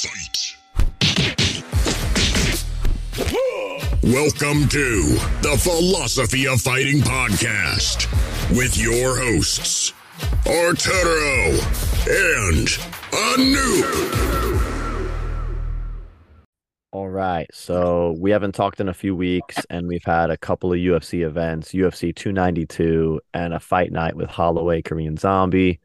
Fight. Welcome to the Philosophy of Fighting podcast with your hosts, Arturo and Anu. All right. So we haven't talked in a few weeks, and we've had a couple of UFC events UFC 292 and a fight night with Holloway Korean Zombie.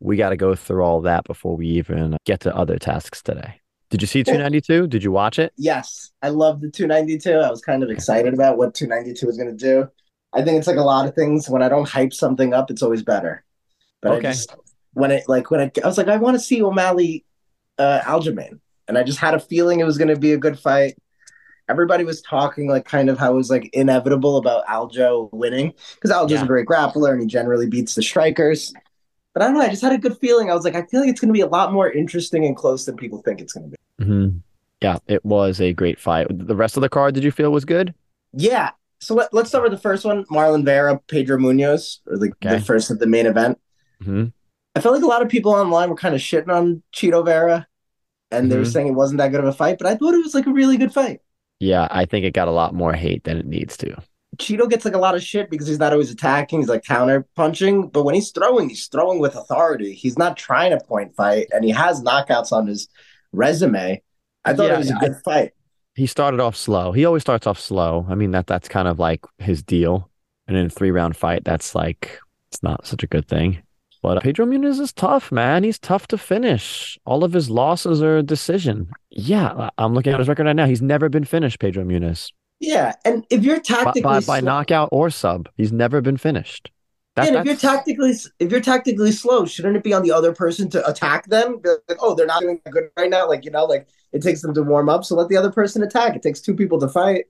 We got to go through all that before we even get to other tasks today. Did you see 292? Did you watch it? Yes, I love the 292. I was kind of excited about what 292 was going to do. I think it's like a lot of things. When I don't hype something up, it's always better. But Okay. I just when it like when it, I was like, I want to see O'Malley, uh, Aljamain, and I just had a feeling it was going to be a good fight. Everybody was talking like kind of how it was like inevitable about Aljo winning because Aljo's Yeah. a great grappler and he generally beats the strikers. But I don't know. I just had a good feeling. I was like, I feel like it's going to be a lot more interesting and close than people think it's going to be. Mm-hmm. Yeah, it was a great fight. The rest of the card, did you feel was good? Yeah. So let, let's start with the first one Marlon Vera, Pedro Munhoz, or the, Okay. the first of the main event. Mm-hmm. I felt like a lot of people online were kind of shitting on Cheeto Vera and they were Mhm. saying it wasn't that good of a fight, but I thought it was like a really good fight. Yeah, I think it got a lot more hate than it needs to. Cheeto gets like a lot of shit because he's not always attacking, he's like counter punching, but when he's throwing, he's throwing with authority. He's not trying to point fight and he has knockouts on his resume. I thought Yeah, it was yeah, a good fight. He started off slow. He always starts off slow. I mean that that's kind of like his deal. And in a three round fight, that's like it's not such a good thing. But Pedro Munhoz is tough, man. He's tough to finish. All of his losses are a decision. Yeah, I'm looking at his record right now. He's never been finished, Pedro Munhoz. Yeah. And if you're tactically by, by slow- knockout or sub. He's never been finished. That, yeah, and if you're tactically if you're tactically slow, shouldn't it be on the other person to attack them? Like, oh, they're not doing good right now. Like you know, like it takes them to warm up, so let the other person attack. It takes two people to fight.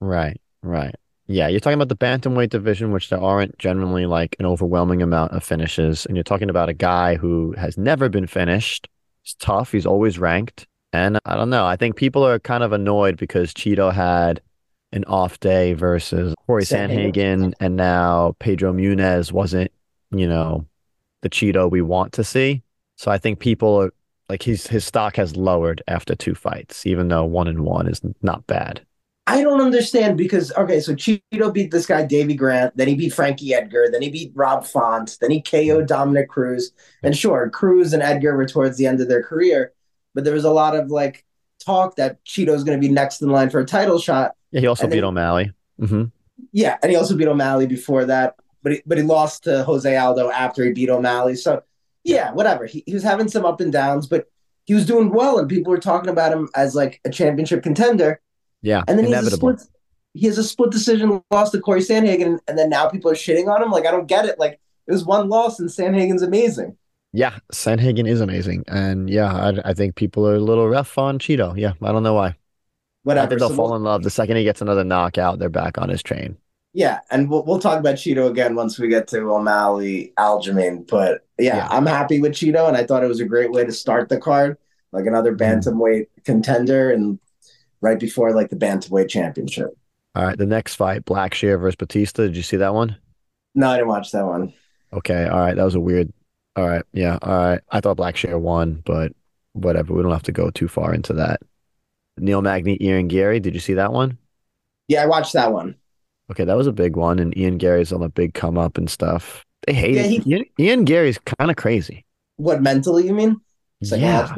Right, right. Yeah, you're talking about the bantamweight division, which there aren't generally like an overwhelming amount of finishes. And you're talking about a guy who has never been finished. He's tough. He's always ranked. And I don't know. I think people are kind of annoyed because Cheeto had an off day versus Corey Sandhagen. And now Pedro Munhoz wasn't, you know, the Cheeto we want to see. So I think people are like he's his stock has lowered after two fights, even though one and one is not bad. I don't understand because okay, so Cheeto beat this guy Davey Grant, then he beat Frankie Edgar, then he beat Rob Font, then he KO'd mm-hmm. Dominick Cruz, and sure, Cruz and Edgar were towards the end of their career, but there was a lot of like talk that Cheeto's going to be next in line for a title shot. Yeah, he also And beat then- O'Malley. hmm Yeah, and he also beat O'Malley before that, but he, but he lost to Jose Aldo after he beat O'Malley. So yeah, whatever. He, he was having some up and downs, but he was doing well, and people were talking about him as like a championship contender. Yeah, And then he has a inevitable. split. He has a split decision loss to Corey Sandhagen, and then now people are shitting on him. Like I don't get it. Like it was one loss, and Sandhagen's amazing. Yeah, Sandhagen is amazing, and yeah, I, I think people are a little rough on Cheeto. Yeah, I don't know why. I Whatever. think they'll So fall we'll- in love the second he gets another knockout. They're back on his train. yeah, and we'll we'll talk about Cheeto again once we get to O'Malley, Aljamain. But yeah, Yeah. I'm happy with Cheeto, and I thought it was a great way to start the card, like another Mm-hmm. bantamweight contender, and right before like the bantamweight championship. All right, the next fight, Blackshear versus Batista. Did you see that one? No, I didn't watch that one. Okay, all right, that was a weird. All right, yeah, all right. I thought Blackshear won, but whatever. We don't have to go too far into that. Neil Magny, Ian Garry. Did you see that one? Yeah, I watched that one. Okay, that was a big one, and Ian Garry's on a big come up and stuff. They hate Yeah, it. he- Ian, Ian Garry's kind of crazy. What mentally you mean? Yeah,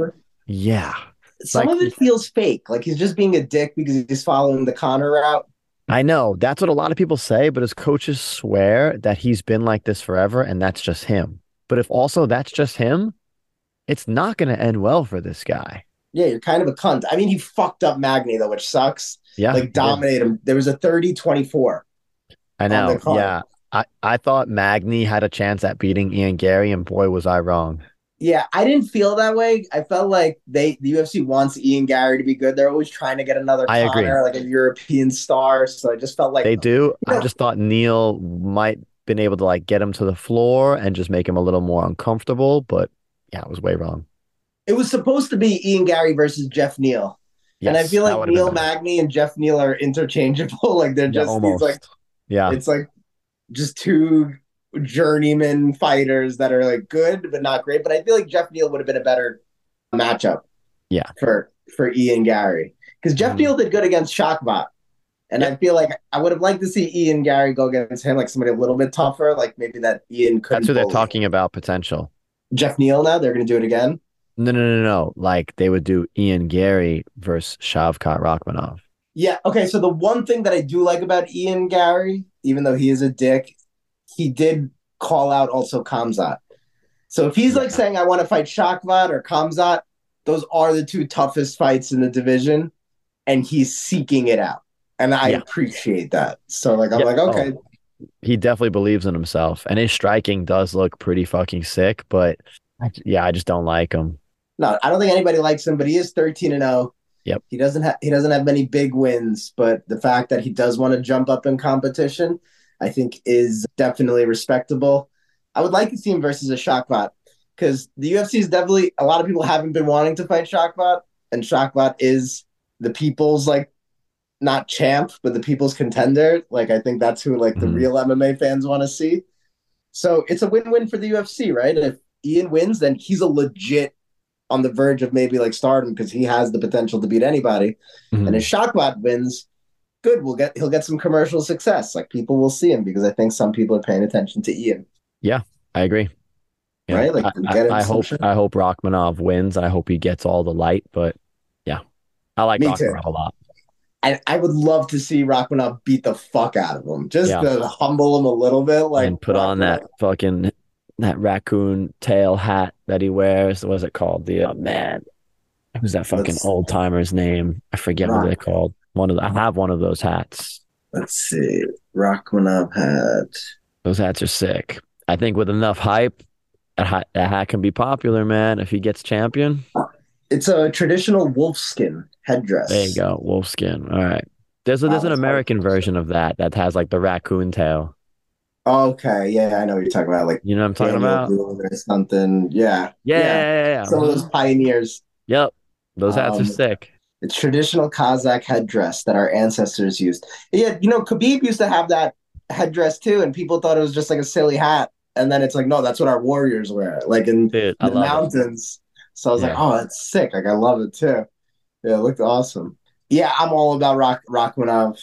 yeah. Some Like- of it feels fake. Like he's just being a dick because he's following the Conor route. I know that's what a lot of people say, but his coaches swear that he's been like this forever, and that's just him. But if also that's just him, it's not going to end well for this guy. Yeah, you're kind of a cunt. I mean, he fucked up Magny though, which sucks. Yeah, like dominate him. There was a 30-24. I know. Yeah, I I thought Magny had a chance at beating Ian Garry, and boy was I wrong. Yeah, I didn't feel that way. I felt like they the UFC wants Ian Garry to be good. They're always trying to get another I agree. Like a European star. So I just felt like They do. I just thought Neil might been able to like get him to the floor and just make him a little more uncomfortable, but yeah, I was way wrong. It was supposed to be Ian Garry versus Jeff Neal. and I feel like Neil. Magny and Jeff Neal are interchangeable. like they're just almost. these like yeah. it's like just two journeyman fighters that are like good but not great. But I feel like Jeff Neal would have been a better matchup. Yeah. For for Ian Garry. Because Jeff Mhm. Neal did good against Shavkat. And I feel like I would have liked to see Ian Garry go against him, like somebody a little bit tougher, like maybe that Ian could. That's who they're talking about potential. Jeff Neal now. They're going to do it again. No, no, no, no. Like they would do Ian Garry versus Shavkat Rakhmonov. Yeah. Okay. So the one thing that I do like about Ian Garry, even though he is a dick, he did call out also Khamzat. So if he's like saying I want to fight Shavkat or Khamzat, those are the two toughest fights in the division, and he's seeking it out, and I Yeah. appreciate that. So like I'm Yeah. like okay, oh, He definitely believes in himself, and his striking does look pretty fucking sick. But yeah, I just don't like him. No, I don't think anybody likes him, but he is 13 and 0. Yep. He doesn't have he doesn't have many big wins, but the fact that he does want to jump up in competition, I think is definitely respectable. I would like to see him versus a Shavkat because the UFC is definitely a lot of people haven't been wanting to fight Shavkat, and Shavkat is the people's like not champ, but the people's contender. Like I think that's who like the Mhm. real MMA fans want to see. So it's a win-win for the UFC, right? If Ian wins, then he's a legit on the verge of maybe like stardom because he has the potential to beat anybody. Mhm. And if Shavkat wins, good, we'll get he'll get some commercial success. Like people will see him because I think some people are paying attention to Ian. Yeah, I agree. Right? Like, I, get I, I hope shit. I hope Rakhmonov wins. I hope he gets all the light. But yeah, I like Me too. Rakhmonov a lot. I, I would love to see Rakhmonov beat the fuck out of him, just Yeah. to humble him a little bit. Like and put on that fucking that raccoon tail hat that he wears. What is it called? The uh, man, who's that fucking old timer's name? I forget what they're called. One of the, I have one of those hats. Let's see, Rakhmonov hat. Those hats are sick. I think with enough hype, a hat, that hat can be popular, man. If he gets champion, It's a traditional wolfskin headdress. there you go, wolfskin. All right. There's a, there's an American version of that that has like the raccoon tail. Okay, yeah, I know what you're talking about. Like You know what I'm talking about? Or something. Yeah, Yeah, yeah, yeah, yeah. Some of those pioneers. Yep. Those hats are Um, sick. It's traditional Kazakh headdress that our ancestors used. Yeah, you know, Khabib used to have that headdress too, and people thought it was just like a silly hat. And then it's like, no, that's what our warriors wear, like in Dude, the love it. mountains. So I was like, oh, that's sick. Like I love it too. Yeah, it looked awesome. Yeah, I'm all about Rock Rakhmonov.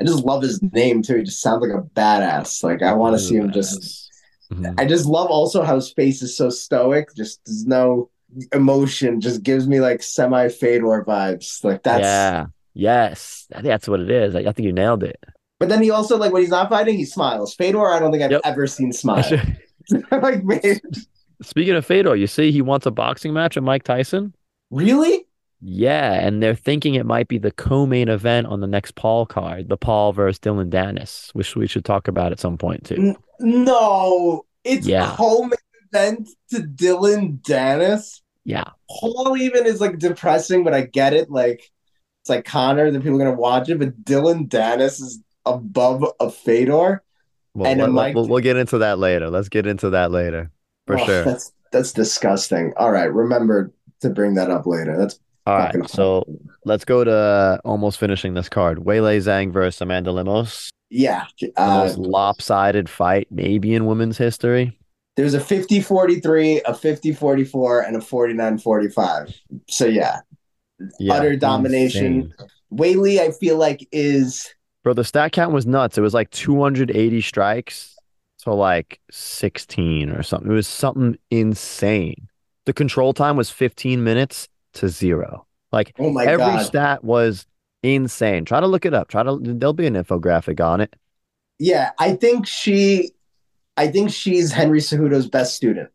I just love his name too. He just sounds like a badass. Like I want to see him just Mhm. I just love also how his face is so stoic. Just there's no emotion. Just gives me like semi Fedor vibes. Like that's. yeah. Yes. I think that's what it is. I, I think you nailed it. But then he also like when he's not fighting, he smiles. Fedor, I don't think I've Yep. ever seen smile. like, man, Speaking of Fedor, you see he wants a boxing match with Mike Tyson? really? Yeah, and they're thinking it might be the co-main event on the next Paul card, the Paul versus Dillon Danis, which we should talk about at some point too. No, it's Yeah. home event to Dillon Danis. Yeah. Paul even is like depressing, but I get it. Like it's like Conor, the people are gonna watch it, but Dillon Danis is above a Fedor. Well, And let- Mike- we'll, we'll get into that later. Let's get into that later for Oh, sure. That's that's disgusting. All right, remember to bring that up later. That's All fucking so let's go to almost finishing this card. Weili Zhang versus Amanda Lemos. yeah. Uh, most lopsided fight maybe in women's history. there's a 50-43, a 50-44, and a 49-45. So yeah, Yeah, Utter domination. insane. Weili, I feel like is Bro, the stat count was nuts. It was like 280 strikes to like 16 or something. It was something insane. The control time was 15 minutes to zero. Like oh my every god. stat was insane. Try to look it up. Try to there'll be an infographic on it. Yeah, I think she, I think she's Henry Cejudo's best student,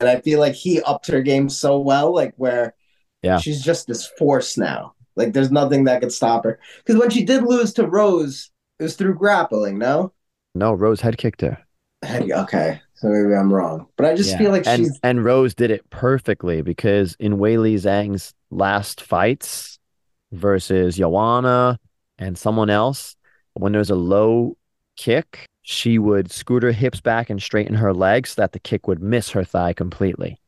and I feel like he upped her game so well, like where, Yeah. she's just this force now. Like there's nothing that could stop her. Because when she did lose to Rose, it was through grappling. No, No, Rose head kicked her. Hey, okay, so maybe I'm wrong, but I just Yeah. feel like and she's and Rose did it perfectly because in Weili Zhang's last fights versus Joanna and someone else, when there's a low kick, she would scoot her hips back and straighten her legs so that the kick would miss her thigh completely.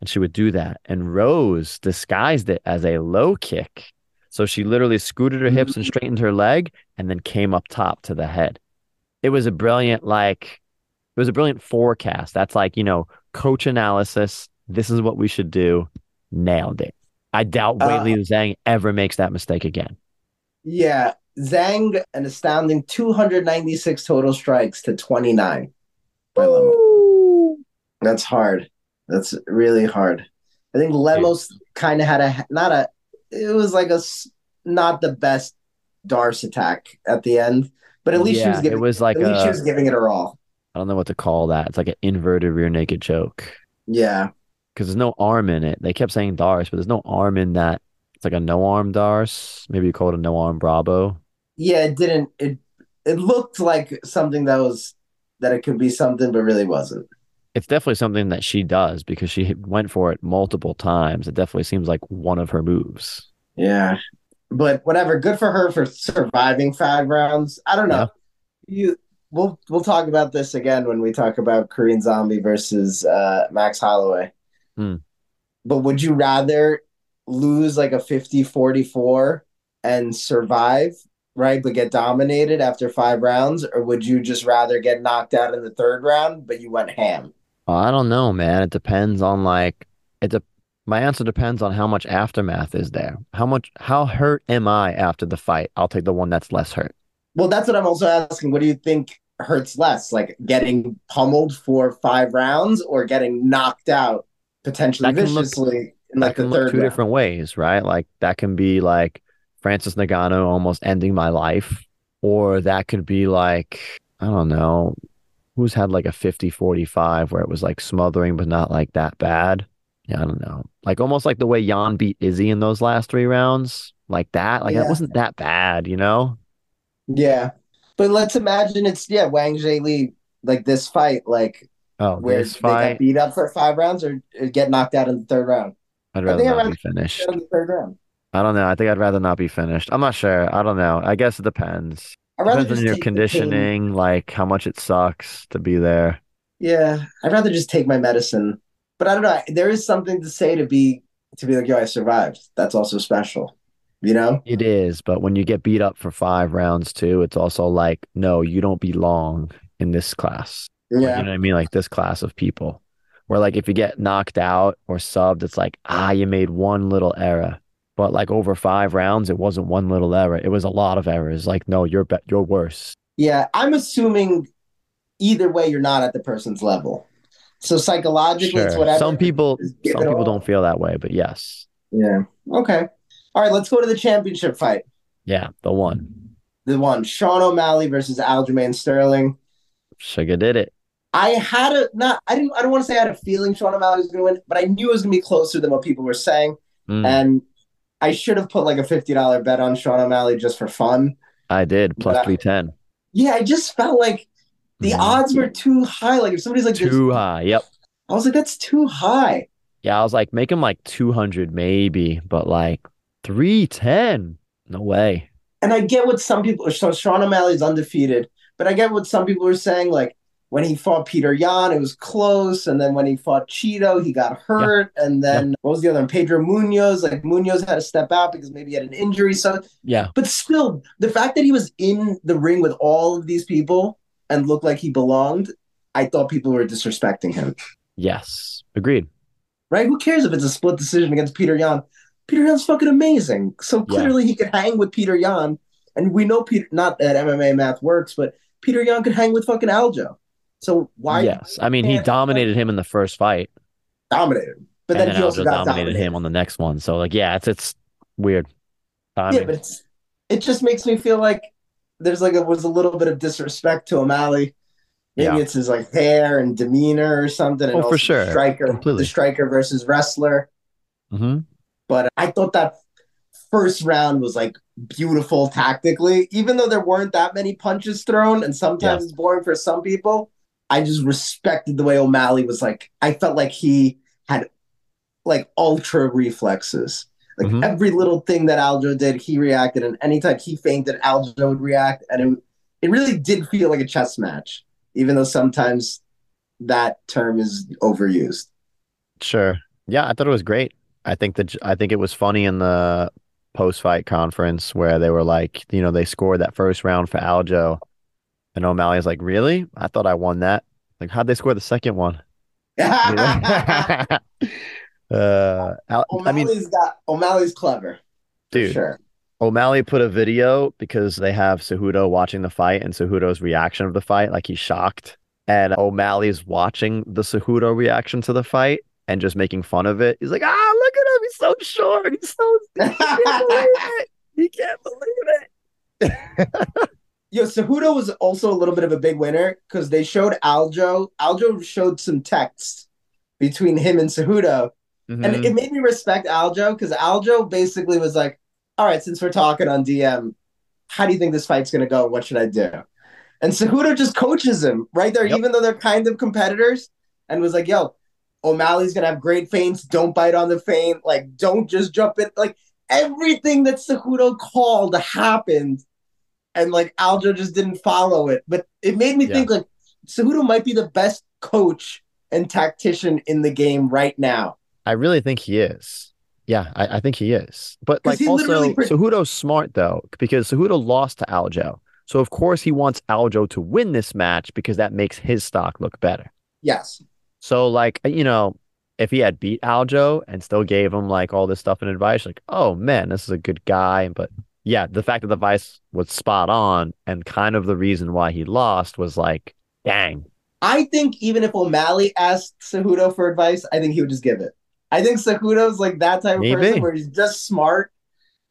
And she would do that. And Rose disguised it as a low kick. So she literally scooted her hips and mm-hmm. straightened her leg and then came up top to the head. It was a brilliant, like, it was a brilliant forecast. That's like, you know, coach analysis. This is what we should do. Nailed it. I doubt Uh, Weili Zhang ever makes that mistake again. Yeah, Zhang an astounding 296 total strikes to 29 by That's hard. That's really hard. I think Lemos kind of had a not a. It was like a, not the best Darce attack at the end, but at least she was giving. it was like at least she a, was giving it her all. I don't know what to call that. It's like an inverted rear naked choke Yeah, because there's no arm in it. They kept saying Darce, but there's no arm in that. It's like a no arm Darce. Maybe you call it a no arm Bravo. yeah. It didn't. It it looked like something that was that it could be something, but really wasn't. It's definitely something that she does because she went for it multiple times. It definitely seems like one of her moves. Yeah, but whatever. Good for her for surviving five rounds. I don't know. You we'll we'll talk about this again when we talk about Korean Zombie versus uh, Max Holloway. Hmm. But would you rather lose like a 50-44 and survive, right, but get dominated after five rounds, or would you just rather get knocked out in the third round, but you went ham? I don't know, man. It depends on like it. De- my answer depends on how much aftermath is there. How much? How hurt am I after the fight? I'll take the one that's less hurt. Well, that's what I'm also asking. What do you think hurts less, like getting pummeled for five rounds or getting knocked out potentially can look- viciously in like the third two round? different ways, right? Like that can be like Francis Ngannou almost ending my life, or that could be like I don't know, who's had like a 50-45 where it was like smothering but not like that bad. Yeah, I don't know. Like almost like the way Jan beat Izzy in those last three rounds, like that. Like Yeah. that wasn't that bad, you know? Yeah, but let's imagine it's yeah Wang Zhe Li like this fight, like Oh, where this they fight, got beat up for five rounds or, or get knocked out in the third round. I'd rather I'd not rather be finished. In the third round, I don't know. I think I'd rather not be finished. I'm not sure. I don't know. I guess it depends. I'd rather Depends on your take the pain. conditioning, like how much it sucks to be there. Yeah, I'd rather just take my medicine. But I don't know. There is something to say to be to be like, yo, I survived. That's also special. You know? It is, but when you get beat up for five rounds too, it's also like, no, you don't belong in this class. Like, Yeah. you know what I mean? Like this class of people. Where like if you get knocked out or subbed, it's like, ah, you made one little error. But like over five rounds, it wasn't one little error. It was a lot of errors. Like, no, you're be- you're worse. Yeah. I'm assuming either way you're not at the person's level. So psychologically it's whatever. Some people some people all. don't feel that way, but yes. Yeah. Okay. All right, let's go to the championship fight. Yeah, the one. The one, Sean O'Malley versus Aljamain Sterling. Sugar did it. I had a not I didn't I don't want to say I had a feeling Sean O'Malley was gonna win, but I knew it was gonna be closer than what people were saying. Mm, And I should have put like a fifty dollar bet on Sean O'Malley just for fun. I did plus three ten. Yeah, I just felt like the Mhm. odds were too high. Like if somebody's like Too high. Yep. I was like, that's too high. Yeah, I was like, make him like 200 maybe, but like 310. No way. And I get what some people so Sean O'Malley's undefeated, but I get what some people were saying, like when he fought Peter Yan, it was close, and then when he fought Cheeto, he got hurt, and then what was the other one? Pedro Munhoz, like Munhoz had to step out because maybe he had an injury. So Yeah. but still, the fact that he was in the ring with all of these people and looked like he belonged, I thought people were disrespecting him. Yes. Agreed. Right? Who cares if it's a split decision against Peter Yan? Peter Yan's fucking amazing. So Yeah. clearly he could hang with Peter Yan. And we know Peter not that MMA math works, but Peter Yan could hang with fucking Aljo. So why yes. I mean, he dominated him in the first fight, Dominated. him? But and then then he also dominated dominated. him on the next one. So like, yeah, it's it's weird. Timing. Yeah, but it's it just makes me feel like there's like a was a little bit of disrespect to O'Malley. Maybe Yeah. it's his like hair and demeanor or something. And Oh, for sure. the striker, Completely. the striker versus wrestler. Mhm. But I thought that first round was like beautiful tactically, even though there weren't that many punches thrown, and sometimes Yeah. it's boring for some people. I just respected the way O'Malley was like. I felt like he had like ultra reflexes. Like Mhm. every little thing that Aljo did, he reacted, and anytime he fainted, Aljo would react, and it it really did feel like a chess match, even though sometimes that term is overused. Sure. Yeah, I thought it was great. I think that I think it was funny in the post-fight conference where they were like, you know, they scored that first round for Aljo, and O'Malley's like, "Really? I thought I won that. Like, how'd they score the second one?" Uh, Al- I mean, O'Malley's got O'Malley's clever. dude, sure. O'Malley put a video because they have Cejudo watching the fight and Cejudo's reaction of the fight, like he's shocked. And O'Malley's watching the Cejudo reaction to the fight and just making fun of it. He's like, ah, look at him. He's so short. He's so he can't believe it. He can't believe it. Yo, Cejudo was also a little bit of a big winner because they showed Aljo. Aljo showed some text between him and Cejudo, and Mhm. it made me respect Aljo because Aljo basically was like, "All right, since we're talking on DM, how do you think this fight's gonna go? What should I do?" And Cejudo just coaches him right there, Yep. even though they're kind of competitors, and was like, "Yo, O'Malley's gonna have great feints. Don't bite on the feint. Like, don't just jump in. Like everything that Cejudo called happened." and like Aljo just didn't follow it. But it made me Yeah. think like Cejudo might be the best coach and tactician in the game right now. I really think he is. Yeah, I, I think he is. But like also, pre- Cejudo's smart though, because Cejudo lost to Aljo. So of course he wants Aljo to win this match because that makes his stock look better. Yes. So like you know, if he had beat Aljo and still gave him like all this stuff and advice, like oh man, this is a good guy. But yeah, the fact that the advice was spot on and kind of the reason why he lost was like, dang, I think even if O'Malley asked Cejudo for advice, I think he would just give it. I think Cejudo's like that type of Maybe. person where he's just smart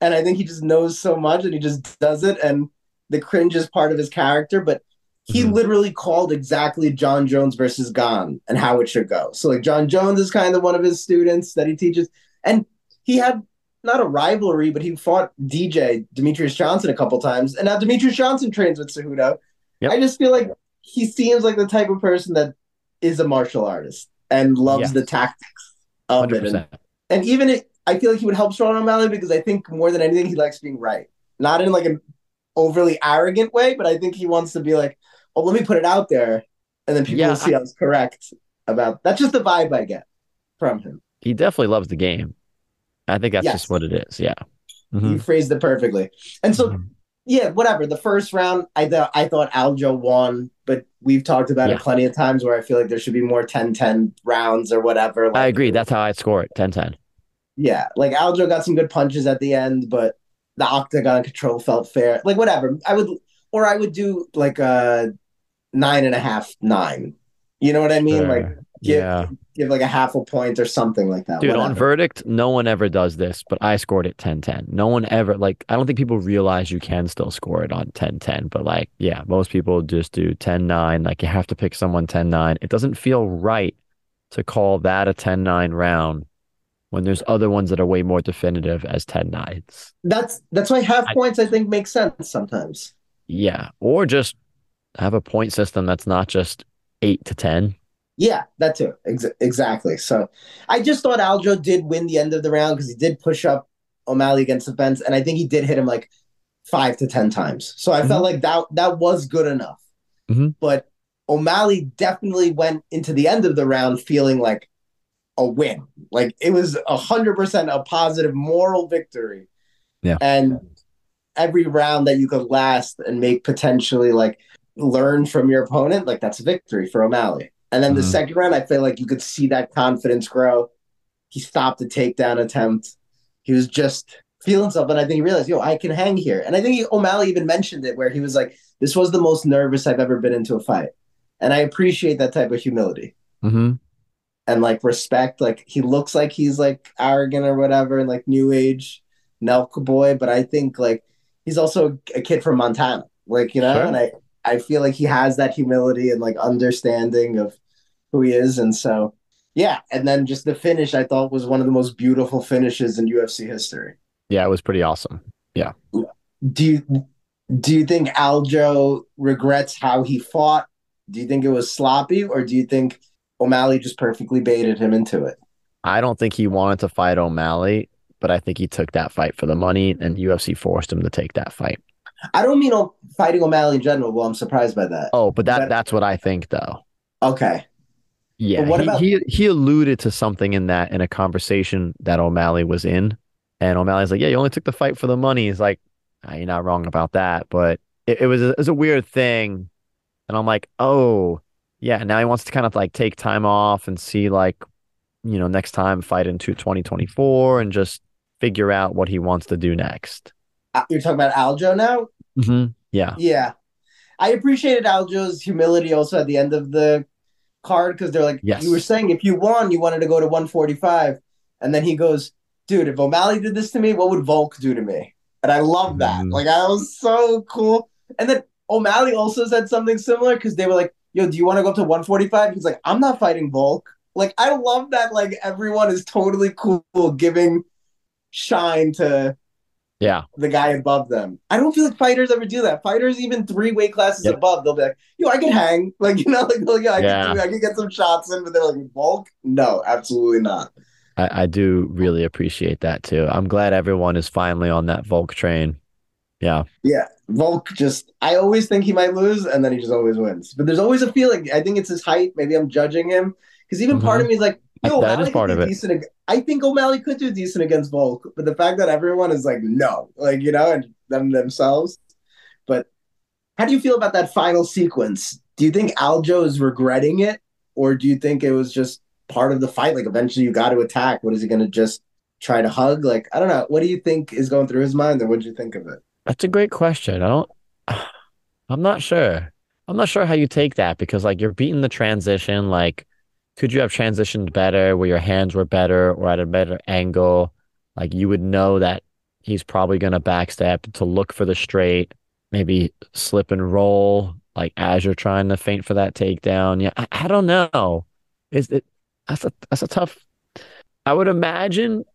and I think he just knows so much and he just does it and the cringe is part of his character, but he Mhm. literally called exactly Jon Jones versus Gane and how it should go. So like Jon Jones is kind of one of his students that he teaches and he had not a rivalry, but he fought DJ Demetrious Johnson a couple times, and now Demetrious Johnson trains with Cejudo. Yep. I just feel like he seems like the type of person that is a martial artist and loves Yes. the tactics of hundred it. And, and even it, I feel like he would help Sean O'Malley because I think more than anything he likes being right, not in like an overly arrogant way, but I think he wants to be like, oh, let me put it out there, and then people Yeah, will see I was correct about. That's just the vibe I get from him. He definitely loves the game. I think that's Yes. just what it is. Yeah. You Mhm. phrased it perfectly. And so Mhm. yeah, whatever. The first round, I thought I thought Aljo won, but we've talked about Yeah. it plenty of times where I feel like there should be more 10-10 rounds or whatever. I agree. That's how I'd score it 10 10. yeah, like Aljo got some good punches at the end, but the octagon control felt fair. Like whatever. I would or I would do like a nine and a half, nine. You know what I mean? Like give yeah. give like a half a point or something like that. Dude, on verdict, no one ever does this, but I scored it 10 10. No one ever, like, I don't think people realize you can still score it on 10 10, but like, yeah, most people just do 10 9. Like, you have to pick someone 10 9. It doesn't feel right to call that a 10 9 round when there's other ones that are way more definitive as 10 9s. that's that's why half I- points I think make sense sometimes. Yeah. Or just have a point system that's not just 8 to 10. Yeah, that too. Ex- exactly. So I just thought Aljo did win the end of the round because he did push up O'Malley against the fence, and I think he did hit him like five to ten times. So I felt like that that was good enough. Mhm. But O'Malley definitely went into the end of the round feeling like a win. Like it was a hundred percent a positive moral victory. Yeah. And every round that you could last and make potentially like learn from your opponent, like that's a victory for O'Malley. And then the Mhm. second round, I feel like you could see that confidence grow. He stopped the takedown attempt. He was just feeling something. I think he realized, yo, I can hang here. And I think he, O'Malley even mentioned it where he was like, this was the most nervous I've ever been into a fight. And I appreciate that type of humility Mm-hmm. and like respect. Like he looks like he's like arrogant or whatever and like new age Nelka boy, but I think like he's also a kid from Montana. Like, you know, Sure. and I, I feel like he has that humility and like understanding of who he is. And so yeah, and then just the finish I thought was one of the most beautiful finishes in UFC history. Yeah, it was pretty awesome. Yeah. Do you do you think Aljo regrets how he fought? Do you think it was sloppy, or do you think O'Malley just perfectly baited him into it? I don't think he wanted to fight O'Malley, but I think he took that fight for the money, and UFC forced him to take that fight. I don't mean o- fighting O'Malley in general. Well, I'm surprised by that. Oh, but that That- that's what I think, though. Okay. Yeah, But what he, about- he he alluded to something in that in a conversation that O'Malley was in, and O'Malley's like, "Yeah, you only took the fight for the money." He's like, ah, "You're not wrong about that," but it, it was a, it was a weird thing, and I'm like, "Oh, yeah." Now he wants to kind of like take time off and see like you know, next time fight into 2024 and just figure out what he wants to do next. Uh, You're talking about Aljo now? Mm-hmm. Yeah. Yeah. I appreciated Aljo's humility also at the end of the card because they're like, Yes. you were saying if you won, you wanted to go to 145. And then he goes, dude, if O'Malley did this to me, what would Volk do to me? And I love that. Mhm. Like, that was so cool. And then O'Malley also said something similar because they were like, yo, do you want to go up to 145? He's like, I'm not fighting Volk. Like, I love that, like, everyone is totally cool giving shine to Yeah. the guy above them. I don't feel like fighters ever do that. Fighters, even three weight classes Yep. above, they'll be like, "Yo, I can hang." Like you know, like, like yeah, I, Yeah. Can I can get some shots in, but they're like, "Volk? No, absolutely not." I, I do really appreciate that too. I'm glad everyone is finally on that Volk train. Yeah. Yeah, Volk just. I always think he might lose, and then he just always wins. But there's always a feeling. I think it's his height. Maybe I'm judging him because even part of mm-hmm. me is like, "Yo, That is O'Malley part of it. ag- I think O'Malley could do decent against Volk, but the fact that everyone is like, no, like you know, and them themselves. But how do you feel about that final sequence? Do you think Aljo is regretting it, or do you think it was just part of the fight? Like eventually you got to attack. What is he going to just try to hug? Like I don't know. What do you think is going through his mind, or what do you think of it? That's a great question. I don't, I'm not sure. I'm not sure how you take that because like you're beating the transition. Like, could you have transitioned better where your hands were better or at a better angle? Like you would know that he's probably going to backstep to look for the straight, maybe slip and roll like as you're trying to feint for that takedown. Yeah, I, I don't know. Is it that's a that's a tough. I would imagine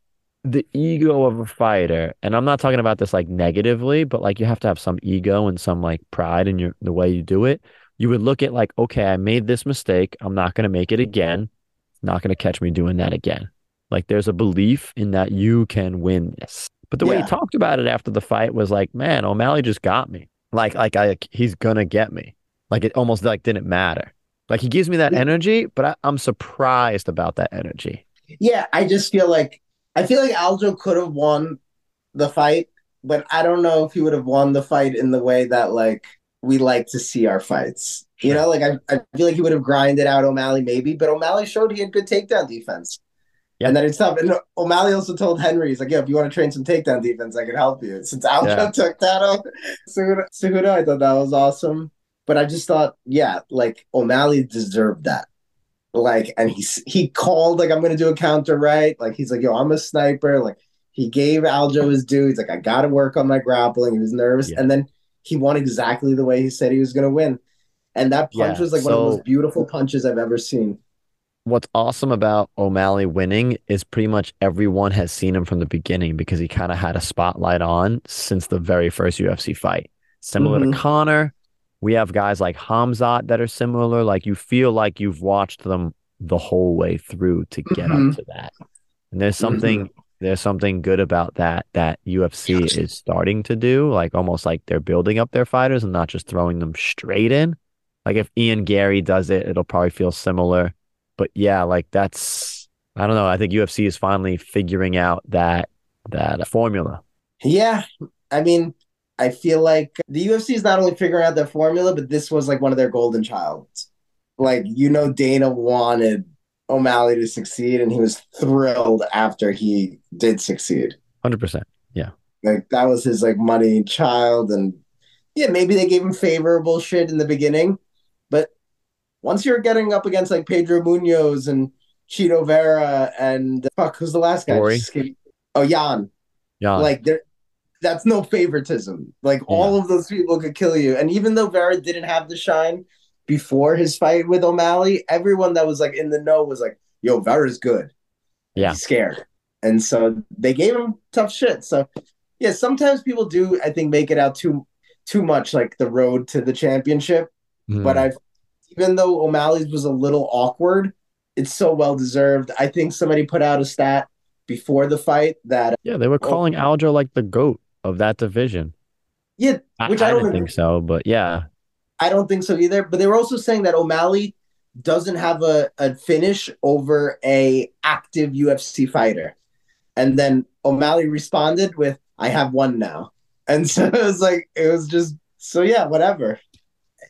the ego of a fighter, and I'm not talking about this like negatively, but like you have to have some ego and some like pride in your the way you do it. You would look at like, okay, I made this mistake. I'm not going to make it again. It's not going to catch me doing that again. Like there's a belief in that you can win this. But the way he talked about it after the fight was like, man, O'Malley just got me. Like like I he's gonna get me. Like it almost like didn't matter. Like he gives me that energy, but I, I'm surprised about that energy. Yeah, I just feel like I feel like Aljo could have won the fight, but I don't know if he would have won the fight in the way that like we like to see our fights. You know, like I, I feel like he would have grinded out O'Malley maybe, but O'Malley showed he had good takedown defense. Yeah. And then it's tough. And O'Malley also told Henry, he's like, yeah, if you want to train some takedown defense, I can help you. Since Aljo Yeah. took that out, Cejudo, Cejudo, I thought that was awesome. But I just thought, yeah, like O'Malley deserved that like and he he called like i'm gonna do a counter right like he's like yo i'm a sniper like he gave aljo his due he's like i gotta work on my grappling he was nervous Yeah. and then he won exactly the way he said he was gonna win and that punch Yeah, was like one of the most beautiful punches i've ever seen What's awesome about O'Malley winning is pretty much everyone has seen him from the beginning because he kind of had a spotlight on since the very first UFC fight. Similar Mhm. to Conor, we have guys like Khamzat that are similar. Like you feel like you've watched them the whole way through to get Mhm. up to that. And there's something there's something good about that that UFC is starting to do. Like almost like they're building up their fighters and not just throwing them straight in. Like if Ian Garry does it, it'll probably feel similar. But yeah, like that's I don't know. I think UFC is finally figuring out that that formula. yeah i mean i feel like the ufc is not only figuring out their formula but this was like one of their golden childs like you know dana wanted o'malley to succeed and he was thrilled after he did succeed Hundred percent. Yeah. Like that was his like money child, and yeah, maybe they gave him favorable shit in the beginning, but once you're getting up against like Pedro Munhoz and Cheeto Vera and uh, fuck, who's the last guy? Corey. Just escaped- Oh, Yan. Yeah. Like there, that's no favoritism. Like all of those people could kill you, and even though Vera didn't have the shine before his fight with O'Malley, everyone that was like in the know was like, "Yo, Vera's good." Yeah. He's scared. And so they gave him tough shit. So yeah, sometimes people do, I think, make it out too too much like the road to the championship. Mhm. But I've even though O'Malley's was a little awkward, it's so well deserved. I think somebody put out a stat before the fight that yeah, they were calling Aljo like the goat of that division. yeah, Which I, I don't didn't think so, but yeah, I don't think so either. But they were also saying that O'Malley doesn't have a, a finish over a active UFC fighter. And then O'Malley responded with, I have one now. And so it was like it was just so yeah, whatever.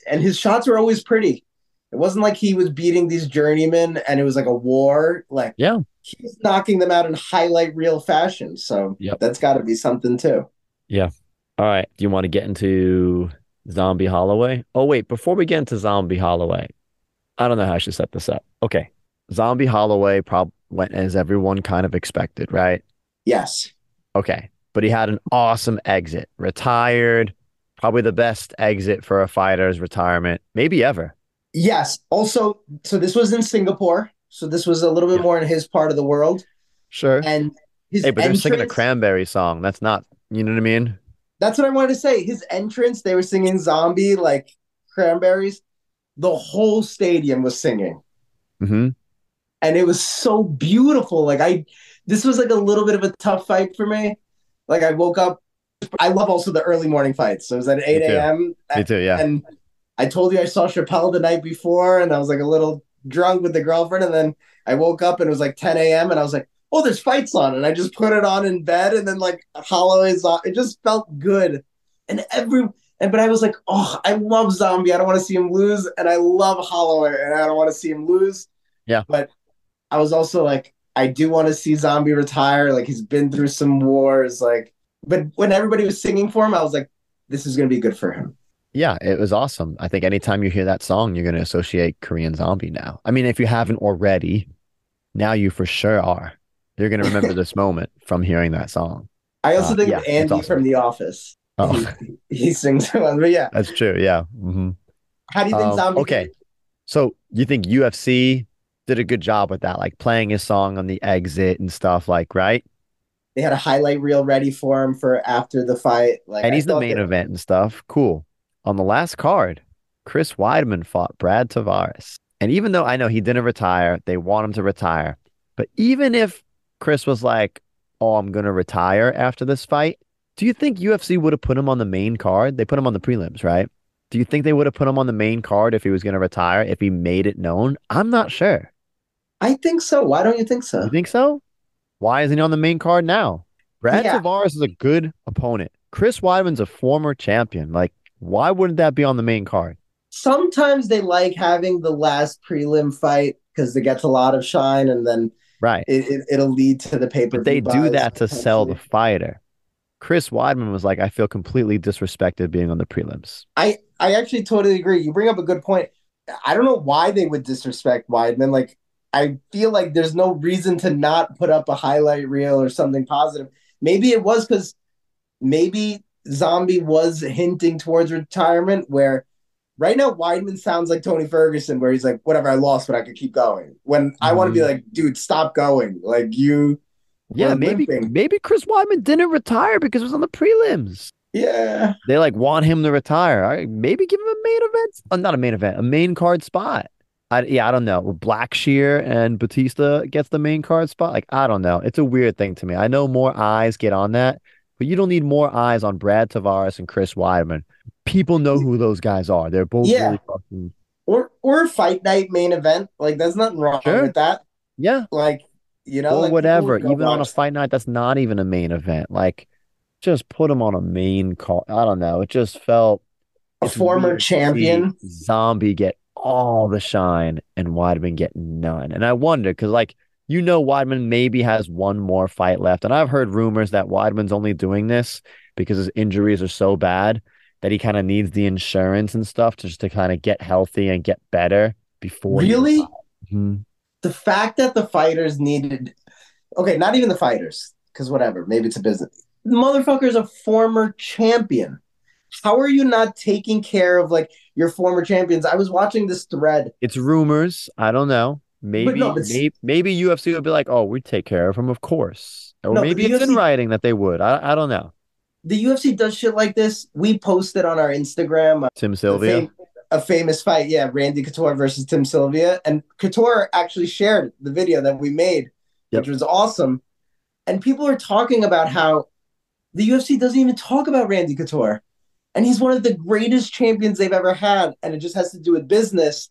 And his shots were always pretty. It wasn't like he was beating these journeymen and it was like a war. Like Yeah. he's knocking them out in highlight reel fashion. So Yep. that's got to be something too. Yeah. All right. Do you want to get into Zombie Holloway? Oh, wait. Before we get into Zombie Holloway, I don't know how I should set this up. Okay. Zombie Holloway probably went as everyone kind of expected, right? Yes. Okay. But he had an awesome exit, retired, probably the best exit for a fighter's retirement, maybe ever. Yes. Also, so this was in Singapore. So this was a little bit Yeah. more in his part of the world. Sure. And his Hey, but they're singing a cranberry song. That's not, you know what I mean? That's what I wanted to say. His entrance, they were singing zombie like cranberries. The whole stadium was singing. hmm And it was so beautiful. Like I this was like a little bit of a tough fight for me. Like I woke up. I love also the early morning fights. So it was at 8 a.m. Me too. Yeah. And I told you I saw Chappelle the night before and I was like a little drunk with the girlfriend. And then I woke up and it was like 10 a.m. and I was like, oh, there's fights on. And I just put it on in bed and then like Holloway's on. It just felt good. And every, and but I was like, oh, I love Zombie. I don't want to see him lose. And I love Holloway and I don't want to see him lose. Yeah. But I was also like, I do want to see Zombie retire. Like he's been through some wars. Like, but when everybody was singing for him, I was like, this is going to be good for him. Yeah, it was awesome. I think anytime you hear that song, you're going to associate Korean Zombie now. I mean, if you haven't already, now you for sure are. You're going to remember this moment from hearing that song. I also Uh, think yeah, of Andy awesome. from The Office. Oh, He, he sings one, but yeah. that's true. Yeah. hmm How do you think Um, Zombie? okay. So you think UFC did a good job with that, like playing his song on the exit and stuff, like, right? They had a highlight reel ready for him for after the fight. Like, And I he's the main that- event and stuff. Cool. On the last card, Chris Weidman fought Brad Tavares. And even though I know he didn't retire, they want him to retire. But even if Chris was like, oh, I'm going to retire after this fight, do you think UFC would have put him on the main card? They put him on the prelims, right? Do you think they would have put him on the main card if he was going to retire, if he made it known? I'm not sure. I think so. Why don't you think so? You think so? Why isn't he on the main card now? Brad Yeah. Tavares is a good opponent. Chris Weidman's a former champion. Like, why wouldn't that be on the main card? Sometimes they like having the last prelim fight because it gets a lot of shine, and then Right. it, it, it'll lead to the paper. But they do that to sell the fighter. Chris Weidman was like, I feel completely disrespected being on the prelims. I I actually totally agree. You bring up a good point. I don't know why they would disrespect Weidman. Like I feel like there's no reason to not put up a highlight reel or something positive. Maybe it was because maybe Zombie was hinting towards retirement. Where right now Weidman sounds like Tony Ferguson, where he's like, "Whatever, I lost, but I could keep going." When I want to be like, "Dude, stop going!" Like you, Yeah, maybe limping. maybe Chris Weidman didn't retire because it was on the prelims. yeah. They like want him to retire. All right, maybe give him a main event, uh, not a main event, a main card spot. I, yeah, I don't know. Blackshear and Batista gets the main card spot. Like, I don't know. It's a weird thing to me. I know more eyes get on that, but you don't need more eyes on Brad Tavares and Chris Weidman. People know who those guys are. They're both Yeah. really fucking Or or fight night main event. Like there's nothing wrong Sure. with that. yeah, Like you know, or like, whatever. Even on a fight night, that's not even a main event. Like, just put them on a main card. I don't know. It just felt a former weird to see champion. Zombie get all the shine and Weidman get none. And I wonder because, like, you know, Weidman maybe has one more fight left. And I've heard rumors that Weidman's only doing this because his injuries are so bad that he kind of needs the insurance and stuff to just to kind of get healthy and get better before. Really? Mhm. The fact that the fighters needed okay, not even the fighters, because whatever, maybe it's a business. The motherfucker's a former champion. How are you not taking care of like your former champions? I was watching this thread. It's rumors. I don't know. Maybe, no, maybe, maybe UFC would be like, "Oh, we take care of him, of course." Or No, maybe it's in writing that they would. I, I don't know. The UFC does shit like this. We posted on our Instagram uh, Tim a, Sylvia. fam- a famous fight. Yeah, Randy Couture versus Tim Sylvia. And Couture actually shared the video that we made, Yep. which was awesome. And people are talking about how the UFC doesn't even talk about Randy Couture. And he's one of the greatest champions they've ever had. And it just has to do with business.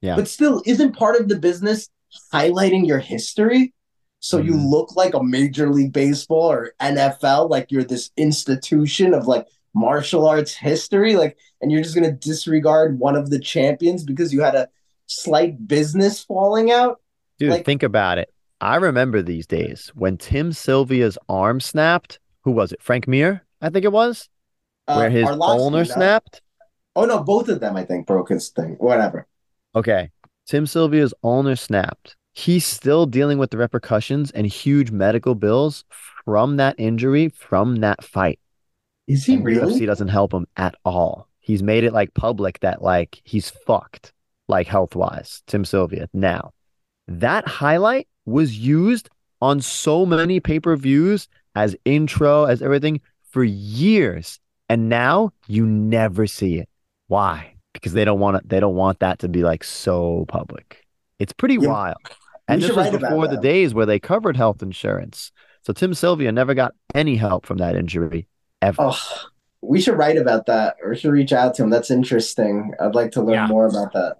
Yeah. But still, isn't part of the business highlighting your history? So you Mhm. look like a Major League Baseball or NFL, like you're this institution of like martial arts history, like, and you're just gonna disregard one of the champions because you had a slight business falling out. Dude, like- think about it. I remember these days when Tim Sylvia's arm snapped. Who was it? Frank Mir, I think it was, Uh, where his Arlovsky, ulnar no? snapped. Oh no, both of them I think broke his thing. Whatever. Okay. Tim Sylvia's ulnar snapped. He's still dealing with the repercussions and huge medical bills from that injury, from that fight. Is he And really? UFC doesn't help him at all. He's made it like public that like he's fucked, like health wise. Tim Sylvia. Now, that highlight was used on so many pay per views as intro, as everything for years, and now you never see it. Why? Because they don't want it. They don't want that to be like so public. It's pretty Yeah, wild. And this was before the days where they covered health insurance. So Tim Sylvia never got any help from that injury ever. Oh, we should write about that or should reach out to him. That's interesting. I'd like to learn Yeah. more about that.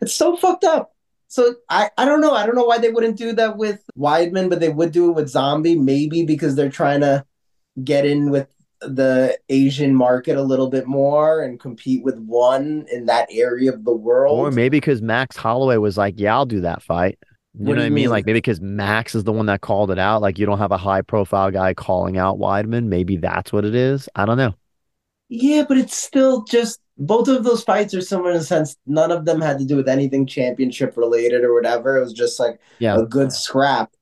It's so fucked up. So I, I don't know. I don't know why they wouldn't do that with Weidman, but they would do it with Zombie, maybe because they're trying to get in with the Asian market a little bit more and compete with one in that area of the world. Or maybe because Max Holloway was like, "Yeah, I'll do that fight." You What know what I mean? mean? Like maybe because Max is the one that called it out. Like you don't have a high profile guy calling out Weidman. Maybe that's what it is. I don't know. Yeah, but it's still just both of those fights are similar in the sense none of them had to do with anything championship related or whatever. It was just like Yeah. a good scrap.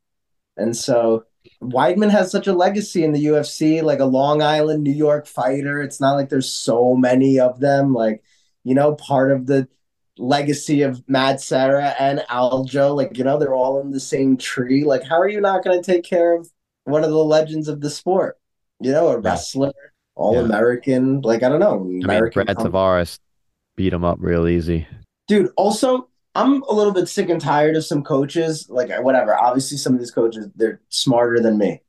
And so Weidman has such a legacy in the UFC, like a Long Island, New York fighter. It's not like there's so many of them. Like, you know, part of the legacy of Matt Serra and Aljo, like, you know, they're all in the same tree. Like, how are you not going to take care of one of the legends of the sport? You know, a wrestler, all American. Like, I don't know. I mean, Brad com- Tavares beat him up real easy. Dude, also, I'm a little bit sick and tired of some coaches. Like, whatever. Obviously, some of these coaches, they're smarter than me.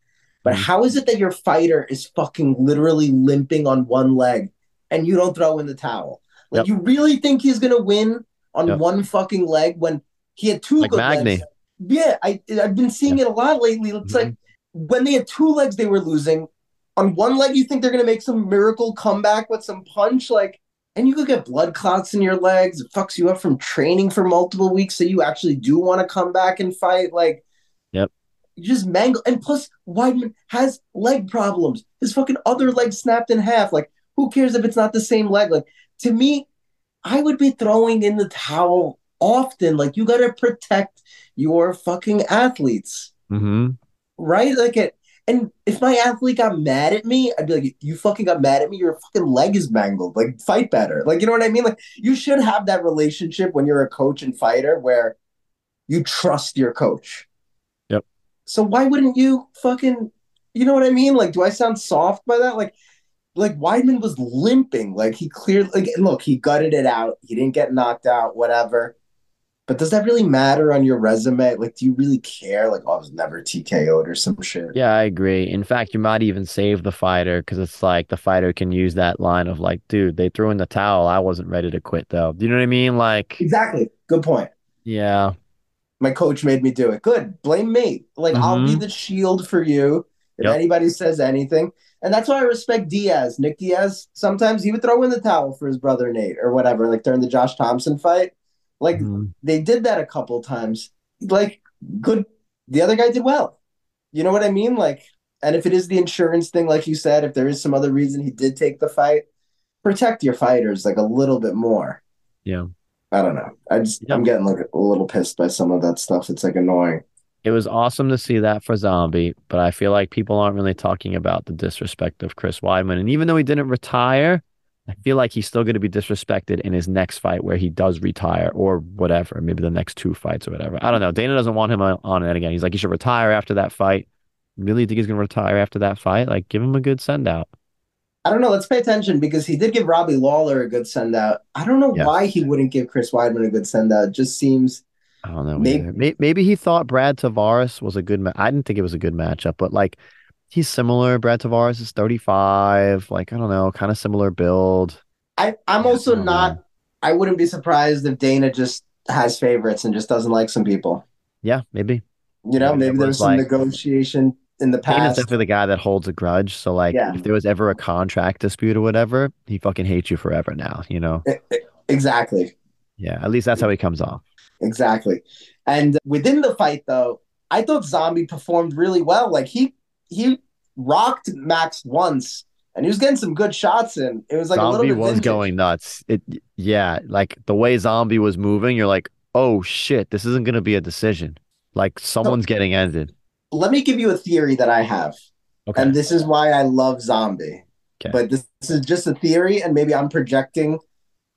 But Mhm. how is it that your fighter is fucking literally limping on one leg and you don't throw in the towel? Like, Yep. you really think he's going to win on Yep. one fucking leg when he had two Like Magny. legs? Yeah, I, I've been seeing it a lot lately. It's Mhm. like when they had two legs, they were losing. On one leg, you think they're going to make some miracle comeback with some punch. Like, and you could get blood clots in your legs. It fucks you up from training for multiple weeks. So you actually do want to come back and fight. Like, Yep. you just mangle. And plus, Weidman has leg problems. His fucking other leg snapped in half. Like, who cares if it's not the same leg? Like, to me, I would be throwing in the towel often. Like, you got to protect your fucking athletes, Mm-hmm. right? Like, it. And if my athlete got mad at me, I'd be like, "You fucking got mad at me. Your fucking leg is mangled. Like, fight better. Like, you know what I mean? Like, you should have that relationship when you're a coach and fighter where you trust your coach. Yep. So why wouldn't you fucking? You know what I mean? Like, do I sound soft by that? Like, like Weidman was limping. Like he cleared. Like, look, he gutted it out. He didn't get knocked out. Whatever. But does that really matter on your resume? Like, do you really care? Like, oh, I was never TKO'd or some shit. Yeah, I agree. In fact, you might even save the fighter because it's like the fighter can use that line of like, dude, they threw in the towel. I wasn't ready to quit though. Do you know what I mean? Like, Exactly. Good point. yeah, My coach made me do it. Good. Blame me. Like I'll be Mhm. the shield for you if Yep. anybody says anything. And that's why I respect Diaz. Nick Diaz, sometimes he would throw in the towel for his brother Nate or whatever, like during the Josh Thompson fight. Like Mhm. they did that a couple times. Like good the other guy did well. You know what I mean? Like and if it is the insurance thing, like you said, if there is some other reason he did take the fight, protect your fighters like a little bit more. yeah. I don't know. I just Yeah. I'm getting like a little pissed by some of that stuff. It's like annoying. It was awesome to see that for Zombie, but I feel like people aren't really talking about the disrespect of Chris Weidman. And even though he didn't retire, I feel like he's still going to be disrespected in his next fight where he does retire or whatever, maybe the next two fights or whatever. I don't know. Dana doesn't want him on on it again. He's like, he should retire after that fight. Really think he's going to retire after that fight? Like, give him a good send out. I don't know. Let's pay attention because he did give Robbie Lawler a good send out. I don't know Yeah. why he wouldn't give Chris Weidman a good send out. It just seems I don't know. Maybe- either. Maybe he thought Brad Tavares was a good match. I didn't think it was a good matchup, but like he's similar. Brad Tavares is 35. Like, I don't know, kind of similar build. I, I'm also I don't. I wouldn't be surprised if Dana just has favorites and just doesn't like some people. Yeah, maybe. You know, Yeah, maybe there's some like- negotiation in the past. Dana's past. definitely the guy that holds a grudge. So, like, Yeah. if there was ever a contract dispute or whatever, he fucking hates you forever now, you know? Exactly. Yeah, at least that's how he comes off. Exactly. And within the fight, though, I thought Zombie performed really well. Like he he rocked Max once, and he was getting some good shots in. It was like a little Zombie bit was vintage. going nuts. It yeah, like the way Zombie was moving, you're like, oh shit, this isn't gonna be a decision. Like someone's getting ended. Let me give you a theory that I have, Okay. and this is why I love Zombie. Okay. But this, this is just a theory, and maybe I'm projecting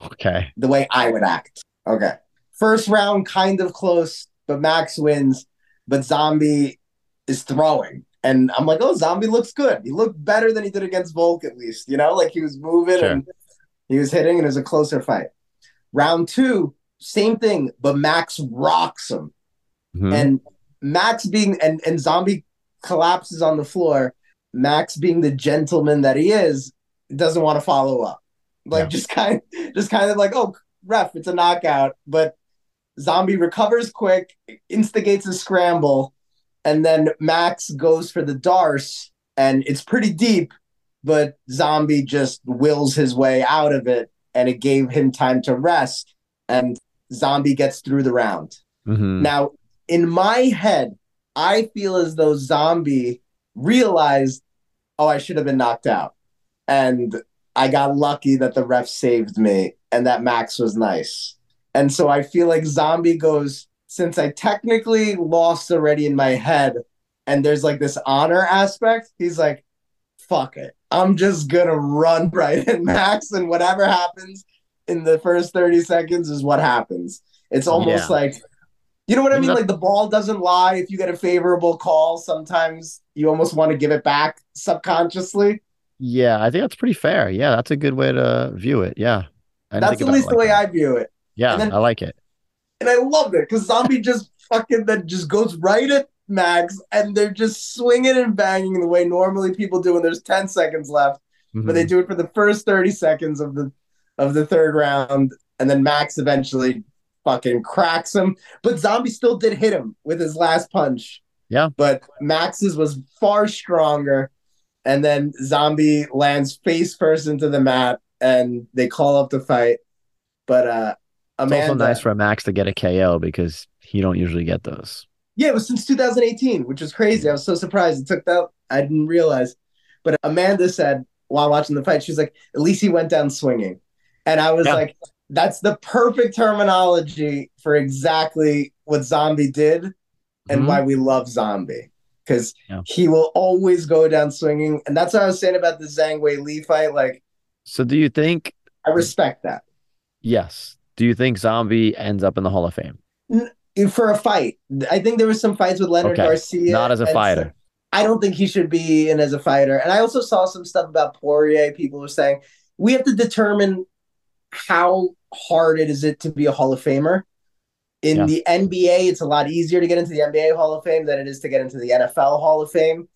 okay. the way I would act. Okay. First round, kind of close, but Max wins. But Zombie is throwing. And I'm like, oh, Zombie looks good. He looked better than he did against Volk, at least. You know, like he was moving Sure. and he was hitting, and it was a closer fight. Round two, same thing, but Max rocks him. Mhm. And Max being, and, and Zombie collapses on the floor. Max being the gentleman that he is, doesn't want to follow up. Like Yeah. just kind just kind of like, oh ref, it's a knockout. But Zombie recovers quick, instigates a scramble, and then Max goes for the Darce, and it's pretty deep, but Zombie just wills his way out of it, and it gave him time to rest, and Zombie gets through the round. Mhm. Now, in my head, I feel as though Zombie realized, oh, I should have been knocked out. And I got lucky that the ref saved me and that Max was nice. And so I feel like Zombie goes, since I technically lost already in my head, and there's like this honor aspect, he's like, fuck it. I'm just gonna run right at Max, and whatever happens in the first 30 seconds is what happens. It's almost Yeah. like you know what I mean? Like the ball doesn't lie. If you get a favorable call, sometimes you almost want to give it back subconsciously. Yeah, I think that's pretty fair. Yeah, that's a good way to view it. Yeah. That's at least the way that. I view it. Yeah, then- I like it. And I loved it because Zombie just fucking then just goes right at Max and they're just swinging and banging the way normally people do when there's 10 seconds left. But they Mhm. do it for the first 30 seconds of the of the third round. And then Max eventually fucking cracks him. But Zombie still did hit him with his last punch. Yeah. But Max's was far stronger. And then Zombie lands face first into the mat and they call up the fight. But uh It's also nice for Max to get a KO because he don't usually get those. Yeah, it was since 2018, which was crazy. I was so surprised it took that. I didn't realize. But Amanda said while watching the fight, she's like, at least he went down swinging. And I was Yeah. like, that's the perfect terminology for exactly what Zombie did and Mhm. why we love Zombie. Because Yeah. he will always go down swinging. And that's what I was saying about the Zhang Weili fight. Like, So do you think I respect that. yes? Do you think Zombie ends up in the Hall of Fame? For a fight, I think there was some fights with Leonard Okay, Garcia. Not as a fighter. I don't think he should be in as a fighter. And I also saw some stuff about Poirier. People were saying we have to determine how hard it is it to be a Hall of Famer. In Yeah. the NBA, it's a lot easier to get into the NBA Hall of Fame than it is to get into the NFL Hall of Fame.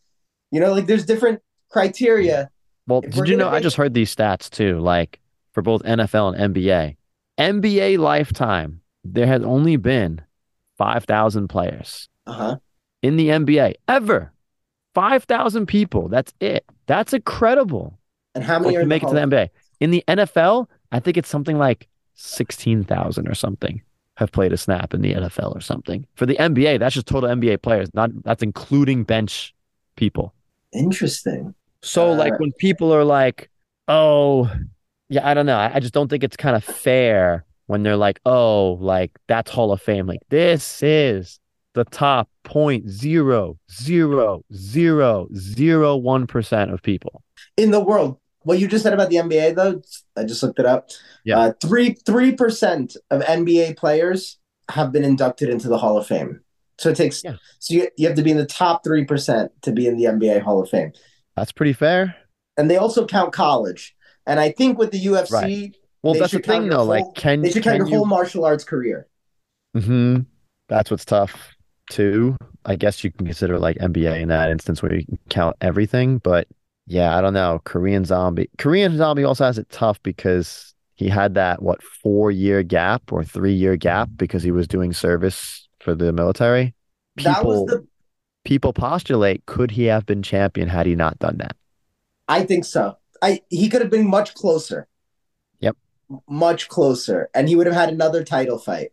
You know, like there's different criteria. Well, If did you know? gonna I just heard these stats too. Like for both NFL and NBA, NBA lifetime, there has only been five thousand players Uh huh. in the NBA ever. Five thousand people. That's it. That's incredible. And how Like, many in make it to the NBA. In the NFL, I think it's something like sixteen thousand or something have played a snap in the NFL or something. For the NBA, that's just total NBA players. Not that's including bench people. Interesting. So Uh, like when people are like, "Oh, yeah, I don't know. I, I just don't think it's kind of fair when they're like, "Oh, like that's Hall of Fame." Like this is the top point zero zero zero zero one percent of people. In the world, what you just said about the NBA, though, I just looked it up. Yeah. Uh, three three percent of NBA players have been inducted into the Hall of Fame. So it takes Yeah. so you, you have to be in the top three percent to be in the NBA Hall of Fame. That's pretty fair. And they also count college. And I think with the UFC, Well, that's the thing though. Like, whole- can they should count your you? whole martial arts career. hmm That's what's tough too. I guess you can consider like NBA in that instance where you can count everything, but yeah, I don't know. Korean Zombie, Korean Zombie also has it tough because he had that what four year gap or three year gap because he was doing service for the military. that was People the people postulate could he have been champion had he not done that? I think so. I he could have been much closer. Yep. Much closer. And he would have had another title fight.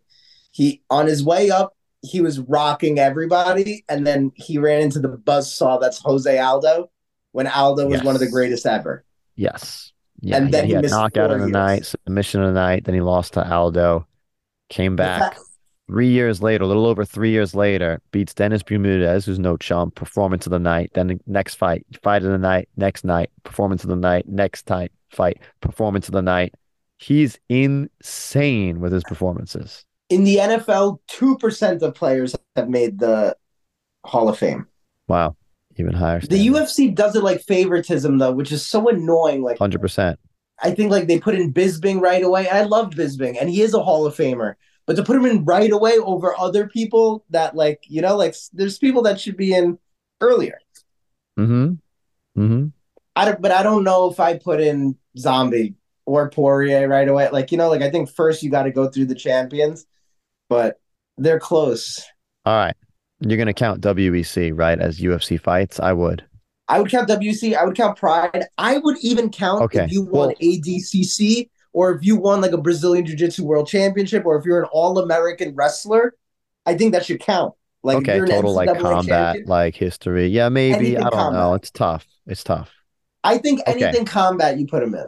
He on his way up, he was rocking everybody, and then he ran into the buzz saw that's Jose Aldo when Aldo was one of the greatest ever. Yes. Yeah, And then he, he had knockout of the years. night, submission of the night. Then he lost to Aldo. Came back three years later, a little over three years later, beats Dennis Bermudez, who's no chump. Performance of the night. Then the next fight, fight of the night. Next night, performance of the night. Next time fight, performance of the night. He's insane with his performances. In the NFL, two percent of players have made the Hall of Fame. Wow, even higher. The UFC does it like favoritism though, which is so annoying. Like hundred percent. I think like they put in Bisping right away. I love Bisping, and he is a Hall of Famer. But to put him in right away over other people that like you know like there's people that should be in earlier. Mm-hmm. Mm-hmm. I don't, but I don't know if I put in Zombie or Poirier right away. Like you know, like I think first you got to go through the champions, but they're close. All right. You're gonna count WEC right as UFC fights? I would. I would count WC. I would count Pride. I would even count Okay, if you won well- ADCC or if you won like a Brazilian Jiu Jitsu World Championship or if you're an All American wrestler. I think that should count. Like okay, you're total like combat, like history. Yeah, maybe. Anything I don't know. It's tough. It's tough. I think Okay. anything combat you put him in.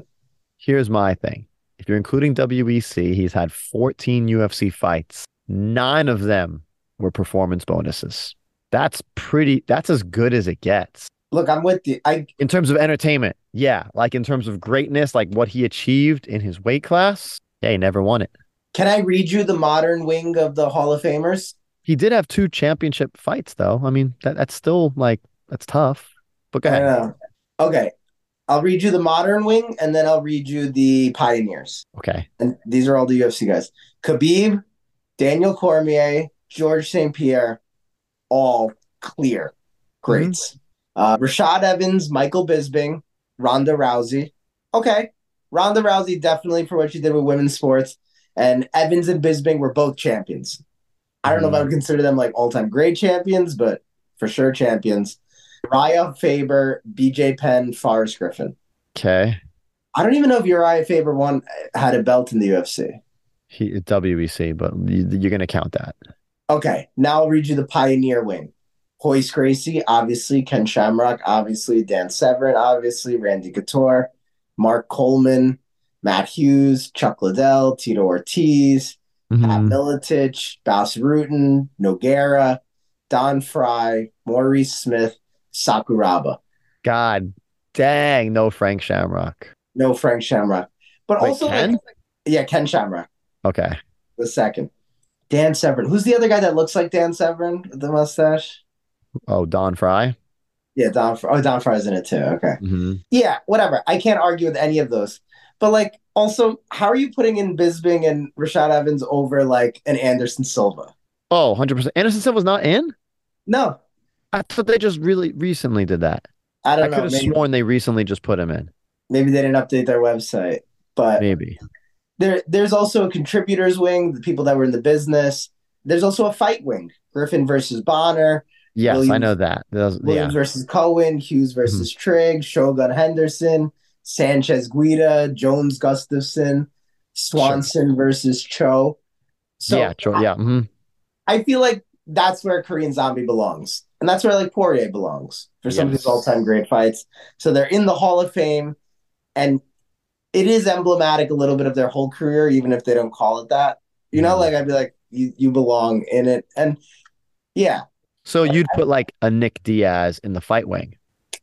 Here's my thing. If you're including WEC, he's had 14 UFC fights. Nine of them were performance bonuses. That's pretty that's as good as it gets. Look, I'm with you. I In terms of entertainment, yeah. Like in terms of greatness, like what he achieved in his weight class, yeah, he never won it. can I read you the modern wing of the Hall of Famers? He did have two championship fights though. I mean, that, that's still like that's tough. But go ahead. Okay. I'll read you the modern wing and then I'll read you the pioneers. Okay. And these are all the UFC guys. Khabib, Daniel Cormier, George St. Pierre, all clear. Mm-hmm. Greats. Uh, Rashad Evans, Michael Bisping, Ronda Rousey. Okay. Ronda Rousey, definitely for what she did with women's sports. And Evans and Bisping were both champions. I don't know if I would consider them like all time great champions, but for sure champions. Urijah Faber, BJ Penn, Forrest Griffin. Okay. I don't even know if Urijah Faber won had a belt in the UFC. He WEC, but you- you're gonna count that. Okay, now I'll read you the Pioneer wing. Royce Gracie, obviously. Ken Shamrock, obviously. Dan Severn, obviously. Randy Couture, Mark Coleman, Matt Hughes, Chuck Liddell, Tito Ortiz, Pat Mhm. Miletich, Bas Rutten, Nogueira, Don Frye, Maurice Smith, Sakuraba. God dang, no Frank Shamrock. No Frank Shamrock. But Wait, also, Ken? like, yeah, Ken Shamrock, Okay. the second. Dan Severn. Who's the other guy that looks like Dan Severn with the mustache? Oh, Don Frye. Yeah, Don. Oh, Don Frye's in it too. Okay. hmm Yeah, whatever. I can't argue with any of those. But like, also, how are you putting in Bisping and Rashad Evans over like an Anderson Silva? Oh, 100%. Anderson Silva's not in? No, I thought they just really recently did that. I I don't could know. have Maybe, sworn they recently just put him in. maybe they didn't update their website. But Maybe. there, there's also a contributors wing, the people that were in the business. There's also a fight wing: Griffin versus Bonner, Yes, I know that. Those- Williams yeah. versus Cohen, Hughes versus Trigg, Shogun Henderson, Sanchez Guida, Jones Gustafsson, Swanson versus Cho. So yeah, sure. Yeah. hmm I feel like that's where Korean Zombie belongs. And that's where like Poirier belongs for some of Yes. these all-time great fights. So they're in the Hall of Fame and it is emblematic a little bit of their whole career, even if they don't call it that. You know, Mhm. like I'd be like, you, you belong in it. And yeah, So you'd put like a Nick Diaz in the fight wing,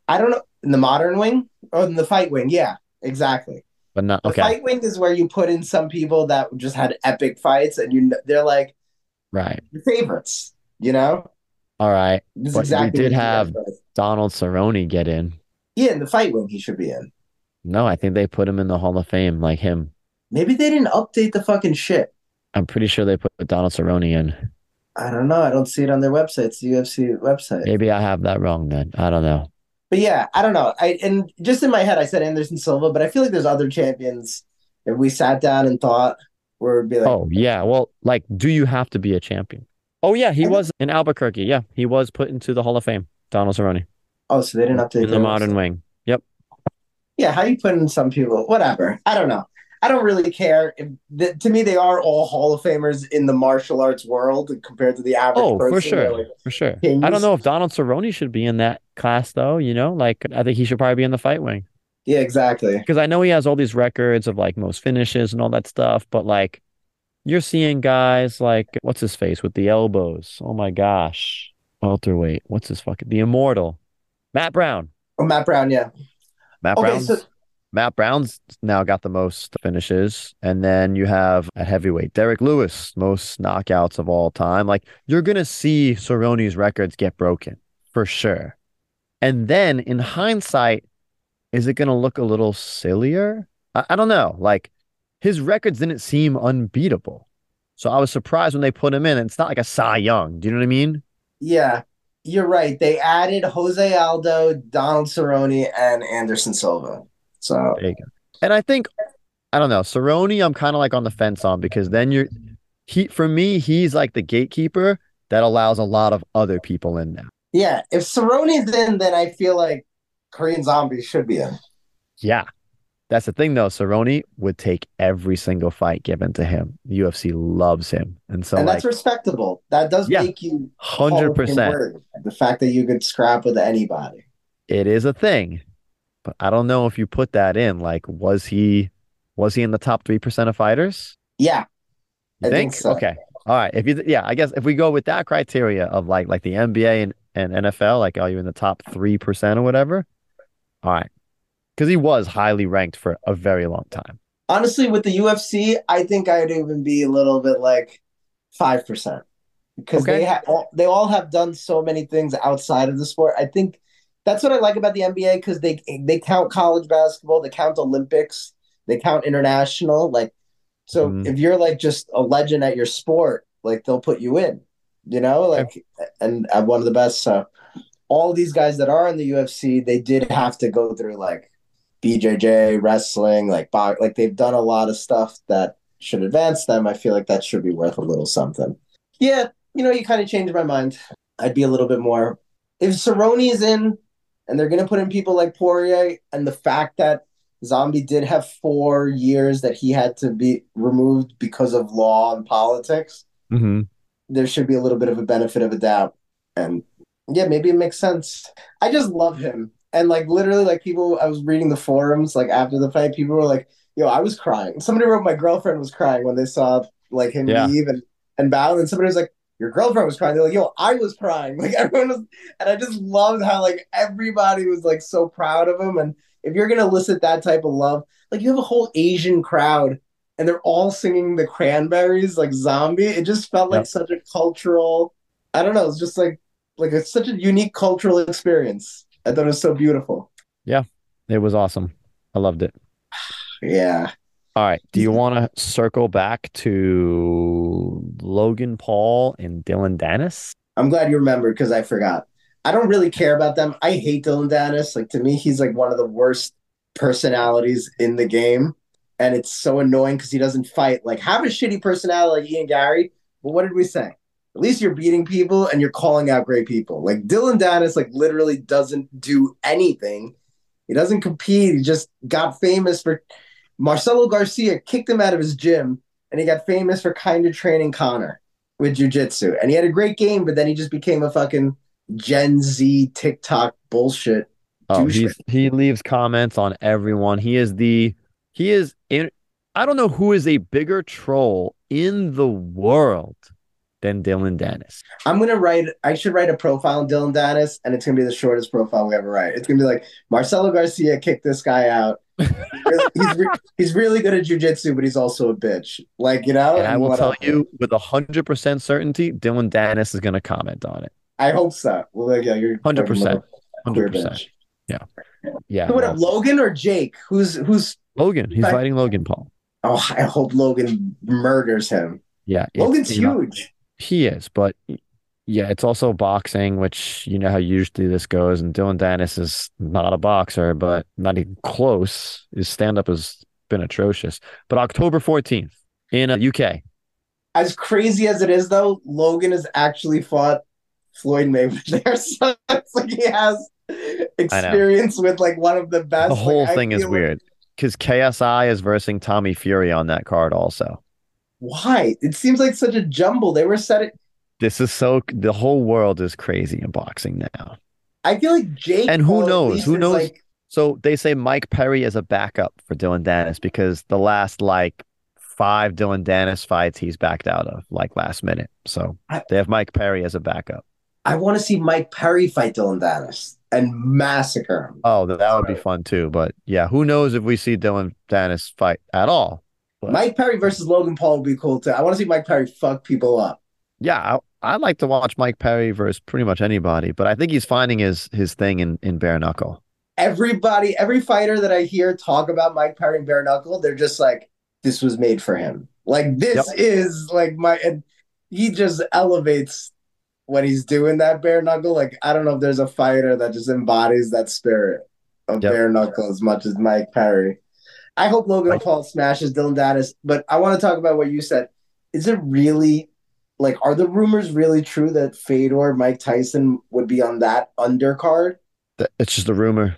I don't know in the modern wing or in the fight wing. Yeah, exactly. but not The okay. fight wing is where you put in some people that just had epic fights and you they're like Right. your favorites, you know? All right. This is But we exactly did have- Donald Cerrone get in. Yeah, in the fight wing he should be in. No, I think they put him in the Hall of Fame like him. Maybe they didn't update the fucking shit. I'm pretty sure they put Donald Cerrone in. I don't know. I don't see it on their website. It's the UFC website. Maybe I have that wrong then. I don't know. But yeah, I don't know. I and just in my head I said Anderson Silva, but I feel like there's other champions if we sat down and thought where it'd be like Oh, yeah. Well, like, do you have to be a champion? Oh, yeah. He was in Albuquerque. Yeah. He was put into the Hall of Fame. Donald Cerrone oh, so they didn't update in the modern website. wing. Yep. Yeah, how you put in some people? Whatever. I don't know. I don't really care. If to me, they are all Hall of Famers in the martial arts world compared to the average. Oh, person. for sure, like, for sure. kings. I don't know if Donald Cerrone should be in that class though. You know, like I think he should probably be in the fight wing yeah, exactly. because I know he has all these records of like most finishes and all that stuff. But like, you're seeing guys like what's his face with the elbows. Oh my gosh, welterweight. What's his fucking the immortal Matt Brown. Oh, Matt Brown, yeah. Matt Okay, Brown's so- Matt Brown's now got the most finishes, and then you have at heavyweight Derrick Lewis, most knockouts of all time. Like you're gonna see Cerrone's records get broken for sure. And then in hindsight, is it gonna look a little sillier? I, I don't know. Like his records didn't seem unbeatable, so I was surprised when they put him in. It's not like a Cy Young. Do you know what I mean? Yeah, you're right. They added Jose Aldo, Donald Cerrone, and Anderson Silva. So There you go. And I think I don't know, Cerrone, I'm kind of like on the fence on because then you're he for me, he's like the gatekeeper that allows a lot of other people in now. yeah, if Cerrone's in, then I feel like Korean Zombie should be in. Yeah. That's the thing though. Cerrone would take every single fight given to him. The UFC loves him. And so and like that's respectable. That does Yeah, make you hundred percent. The fact that you could scrap with anybody. it is a thing. But I don't know if you put that in. Like, was he was he in the top three percent of fighters? Yeah, You I think think? so. Okay. All right. If you yeah, I guess if we go with that criteria of like like the NBA and, and NFL, like are you in the top three percent or whatever? All right. Because he was highly ranked for a very long time. honestly, with the UFC, I think I'd even be a little bit like five percent because Okay. they have all, they all have done so many things outside of the sport. I think that's what I like about the NBA because they they count college basketball, they count Olympics, they count international. Like, so Mhm. if you're like just a legend at your sport, like they'll put you in, you know, like and I'm one of the best. So all these guys that are in the UFC, they did have to go through like BJJ, wrestling, like bo- like they've done a lot of stuff that should advance them. I feel like that should be worth a little something. Yeah, you know, you kind of changed my mind. I'd be a little bit more if Cerrone is in, and they're gonna put in people like Poirier, and the fact that Zombie did have four years that he had to be removed because of law and politics. Mm-hmm. There should be a little bit of a benefit of a doubt, and yeah, maybe it makes sense. I just love him, and like literally, like people, I was reading the forums like after the fight, people were like, "Yo, I was crying." Somebody wrote, "My girlfriend was crying when they saw like him Yeah. leave and and bow," and somebody was like. Your girlfriend was crying. They're like, "Yo, I was crying." Like everyone was, and I just loved how like everybody was like so proud of him. And if you're gonna elicit that type of love, like you have a whole Asian crowd, and they're all singing the Cranberries like "Zombie." It just felt like Yep. such a cultural. I don't know. It's just like like it's such a unique cultural experience. I thought it was so beautiful. Yeah, it was awesome. I loved it. Yeah. All right. Do you mm-hmm. want to circle back to Logan Paul and Dillon Danis? I'm glad you remembered because I forgot. I don't really care about them. I hate Dillon Danis. Like to me, he's like one of the worst personalities in the game. And it's so annoying because he doesn't fight. Like have a shitty personality like Ian Garry. But what did we say? At least you're beating people and you're calling out great people. Like Dillon Danis, like literally doesn't do anything. He doesn't compete. He just got famous for Marcelo Garcia kicked him out of his gym and he got famous for kind of training Conor with jujitsu. And he had a great game, but then he just became a fucking Gen Z TikTok bullshit. Oh, he leaves comments on everyone. He is the he is in I don't know who is a bigger troll in the world than Dillon Danis. I'm gonna write. I should write a profile on Dillon Danis, and it's gonna be the shortest profile we ever write. It's gonna be like Marcelo Garcia kicked this guy out. He's really, he's, re- he's really good at jujitsu, but he's also a bitch. Like you know. And I will tell you with a hundred percent certainty, Dillon Danis is going to comment on it. I hope so. Well, yeah, you're 100%. Queer Hundred percent. bitch. Yeah. So what up, Logan or Jake? Who's who's? Logan. He's fighting Logan Paul. Oh, I hope Logan murders him. Yeah. Logan's huge. He is, but yeah, it's also boxing, which you know how usually this goes. And Dillon Danis is not a boxer, but not even close. His stand up has been atrocious. But October 14th in uh, UK. As crazy as it is, though, Logan has actually fought Floyd Mayweather. So it's like he has experience with like one of the best. The whole Like, thing is weird. because KSI is versing Tommy Fury on that card also. Why? It seems like such a jumble. They were set it. This is so the whole world is crazy in boxing now. I feel like Jake. And who knows? Who knows? Like, So they say Mike Perry is a backup for Dillon Danis because the last like five Dillon Danis fights he's backed out of like last minute. So I- they have Mike Perry as a backup. I want to see Mike Perry fight Dillon Danis and massacre him. Oh, that would be fun too. But yeah, who knows if we see Dillon Danis fight at all? But- Mike Perry versus Logan Paul would be cool too. I want to see Mike Perry fuck people up. Yeah, I, I like to watch Mike Perry versus pretty much anybody, but I think he's finding his his thing in in bare knuckle. Everybody, every fighter that I hear talk about Mike Perry and bare knuckle, they're just like, this was made for him. Like this Yep. is like my and he just elevates when he's doing that bare knuckle. Like I don't know if there's a fighter that just embodies that spirit of Yep. bare knuckle as much as Mike Perry. I hope Logan Paul smashes Dillon Danis, but I want to talk about what you said. Is it really like are the rumors really true that Fedor Mike Tyson would be on that undercard? It's just a rumor.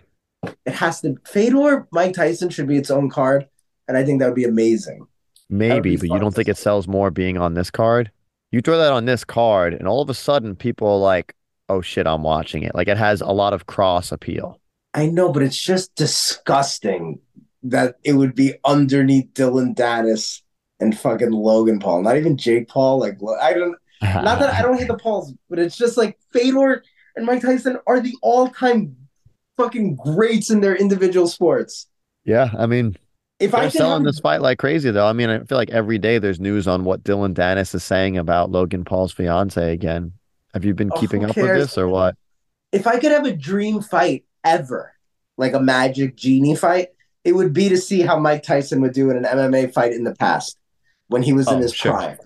It has to Fedor Mike Tyson should be its own card, and I think that would be amazing. Maybe, be but you don't think it sells more being on this card? You throw that on this card, and all of a sudden people are like, oh shit, I'm watching it. Like it has a lot of cross appeal. I know, but it's just disgusting that it would be underneath Dillon Danis and fucking Logan Paul, not even Jake Paul. Like I don't, not that I don't hate the Pauls, but it's just like Fedor and Mike Tyson are the all-time fucking greats in their individual sports. Yeah, I mean, If they're I could selling have, this fight like crazy, though. I mean, I feel like every day there's news on what Dillon Danis is saying about Logan Paul's fiance again. Have you been Oh, keeping up with this or what? if I could have a dream fight ever, like a Magic Genie fight, it would be to see how Mike Tyson would do in an MMA fight in the past when he was in Oh, his sure. prime.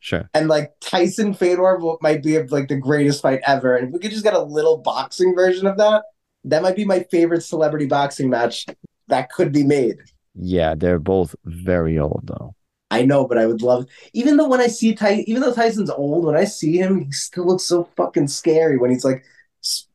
Sure. And like Tyson Fedor might be like the greatest fight ever. And if we could just get a little boxing version of that, that might be my favorite celebrity boxing match that could be made. Yeah, they're both very old though. I know, but I would love. Even though when I see Ty, even though Tyson's old, when I see him, he still looks so fucking scary when he's like s-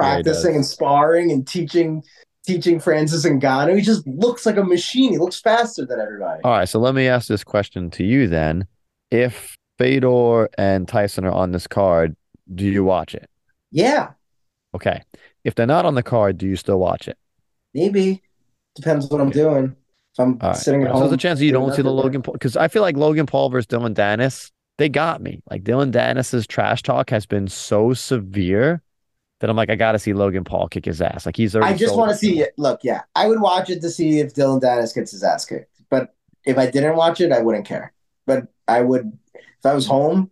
Yeah, he practicing and sparring and teaching, teaching Francis Ngannou. He just looks like a machine. He looks faster than everybody. All right, so let me ask this question to you then. If Fedor and Tyson are on this card, do you watch it? yeah, Okay. If they're not on the card, do you still watch it? maybe depends what I'm doing. If I'm right. sitting at So home, there's a chance you don't see the Logan Paul because I feel like Logan Paul versus Dillon Danis, they got me. Like Dillon Danis's trash talk has been so severe that I'm like, I gotta see Logan Paul kick his ass. Like he's already I just want to see it. Look, yeah, I would watch it to see if Dillon Danis gets his ass kicked. But if I didn't watch it, I wouldn't care. But I would, if I was home,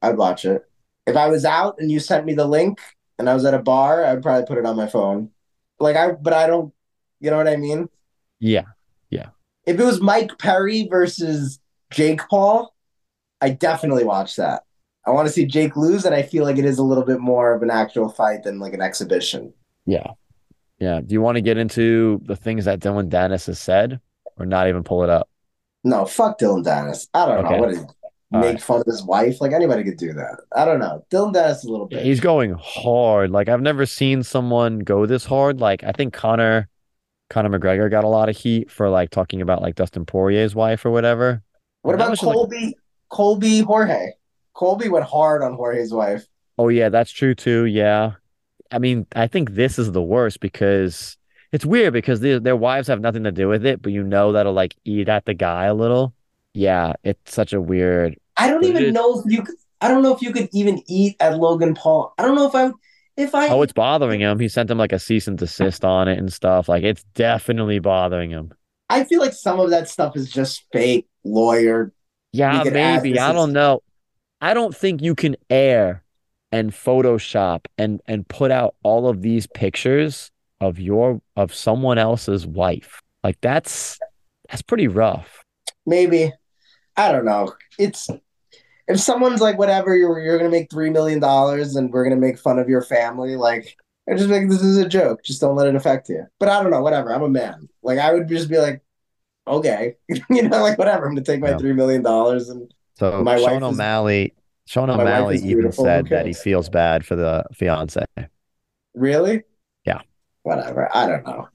I'd watch it. If I was out and you sent me the link and I was at a bar, I'd probably put it on my phone. Like I, but I don't. You know what I mean? Yeah, yeah. If it was Mike Perry versus Jake Paul, I definitely watch that. I want to see Jake lose, and I feel like it is a little bit more of an actual fight than like an exhibition. Yeah. Yeah. Do you want to get into the things that Dillon Danis has said or not even pull it up? No, fuck Dillon Danis. I don't Okay. know what is All make right. fun of his wife. Like anybody could do that. I don't know. Dillon Danis a little bit. he's going hard. Like I've never seen someone go this hard. Like I think Connor Conor McGregor got a lot of heat for like talking about like Dustin Poirier's wife or whatever. what about just, like- Colby? Colby Jorge. Colby went hard on Jorge's wife. Oh yeah, that's true too. Yeah. I mean, I think this is the worst because it's weird because their their wives have nothing to do with it, but you know that'll like eat at the guy a little. Yeah, it's such a weird. I don't even is- know if you could. I don't know if you could even eat at Logan Paul. I don't know if I would. If I Oh, it's bothering him. He sent him like a cease and desist on it and stuff. Like it's definitely bothering him. I feel like some of that stuff is just fake lawyer. Yeah, maybe. I don't know. I don't think you can air and Photoshop and and put out all of these pictures of your of someone else's wife. Like that's that's pretty rough. Maybe. I don't know. It's if someone's like, whatever, you're you're gonna make three million dollars and we're gonna make fun of your family, like I just think this is a joke. Just don't let it affect you. But I don't know, whatever. I'm a man. Like I would just be like, okay. you know, like whatever, I'm gonna take my Yeah. three million dollars and So My Sean wife is- O'Malley Sean O'Malley even said that he feels bad for the fiance. really? Yeah. Whatever. I don't know.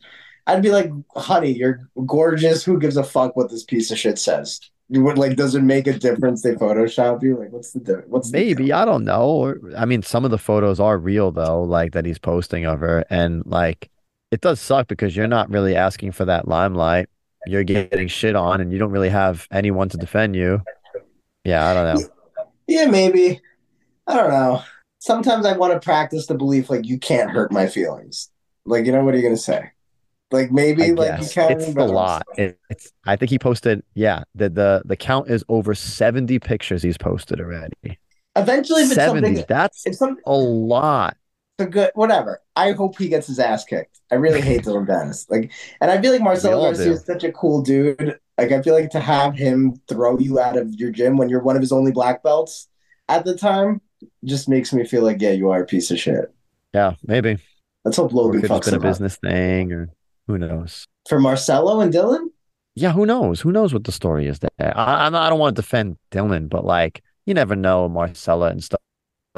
I'd be like, honey, you're gorgeous. Who gives a fuck what this piece of shit says? You would like, does it make a difference? They Photoshop you? Like, what's the difference? What's the Maybe I don't know. Or- I mean, some of the photos are real though, like that he's posting of her, and like it does suck because you're not really asking for that limelight. You're getting shit on, and you don't really have anyone to defend you. Yeah, I don't know. Yeah, maybe. I don't know. Sometimes I want to practice the belief like you can't hurt my feelings. Like, you know, what are you gonna say? Like maybe I like guess. you can. it's a lot. It, it's. I think he posted. Yeah, the the the count is over seventy pictures he's posted already. Eventually, if it's Seventy. something, That's if some a lot. a good whatever. I hope he gets his ass kicked. I really hate Dillon Danis. Like, and I feel like Marcelo Garcia is such a cool dude. Like, I feel like to have him throw you out of your gym when you're one of his only black belts at the time just makes me feel like, yeah, you are a piece of shit. Yeah, maybe. Let's hope Logan fucks been a him up. business thing, or who knows. For Marcelo and Dillon? Yeah, who knows? Who knows what the story is there? I, I don't want to defend Dillon, but like you never know Marcelo and stuff.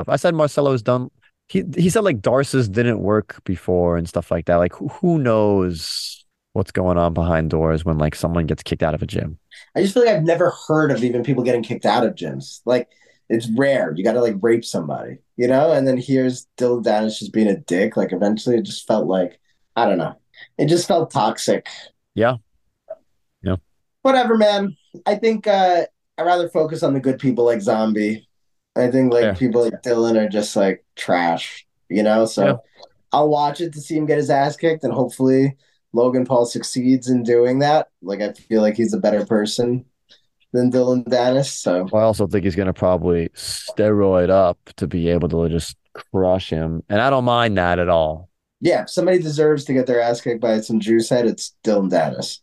I said Marcelo's done. He he said like Darce's didn't work before and stuff like that. Like who who knows what's going on behind doors when like someone gets kicked out of a gym? I just feel like I've never heard of even people getting kicked out of gyms. Like, it's rare. You got to like rape somebody, you know? And then here's Dillon Danis just being a dick. Like, eventually it just felt like, I don't know. It just felt toxic. Yeah. Yeah. Whatever, man. I think uh, I'd rather focus on the good people like Zombie. I think like Yeah. people like Dillon are just like trash, you know? So Yeah. I'll watch it to see him get his ass kicked and hopefully Logan Paul succeeds in doing that. Like I feel like he's a better person than Dillon Danis. So I also think he's gonna probably steroid up to be able to just crush him, and I don't mind that at all. yeah, if somebody deserves to get their ass kicked by some juice head, it's Dillon Danis.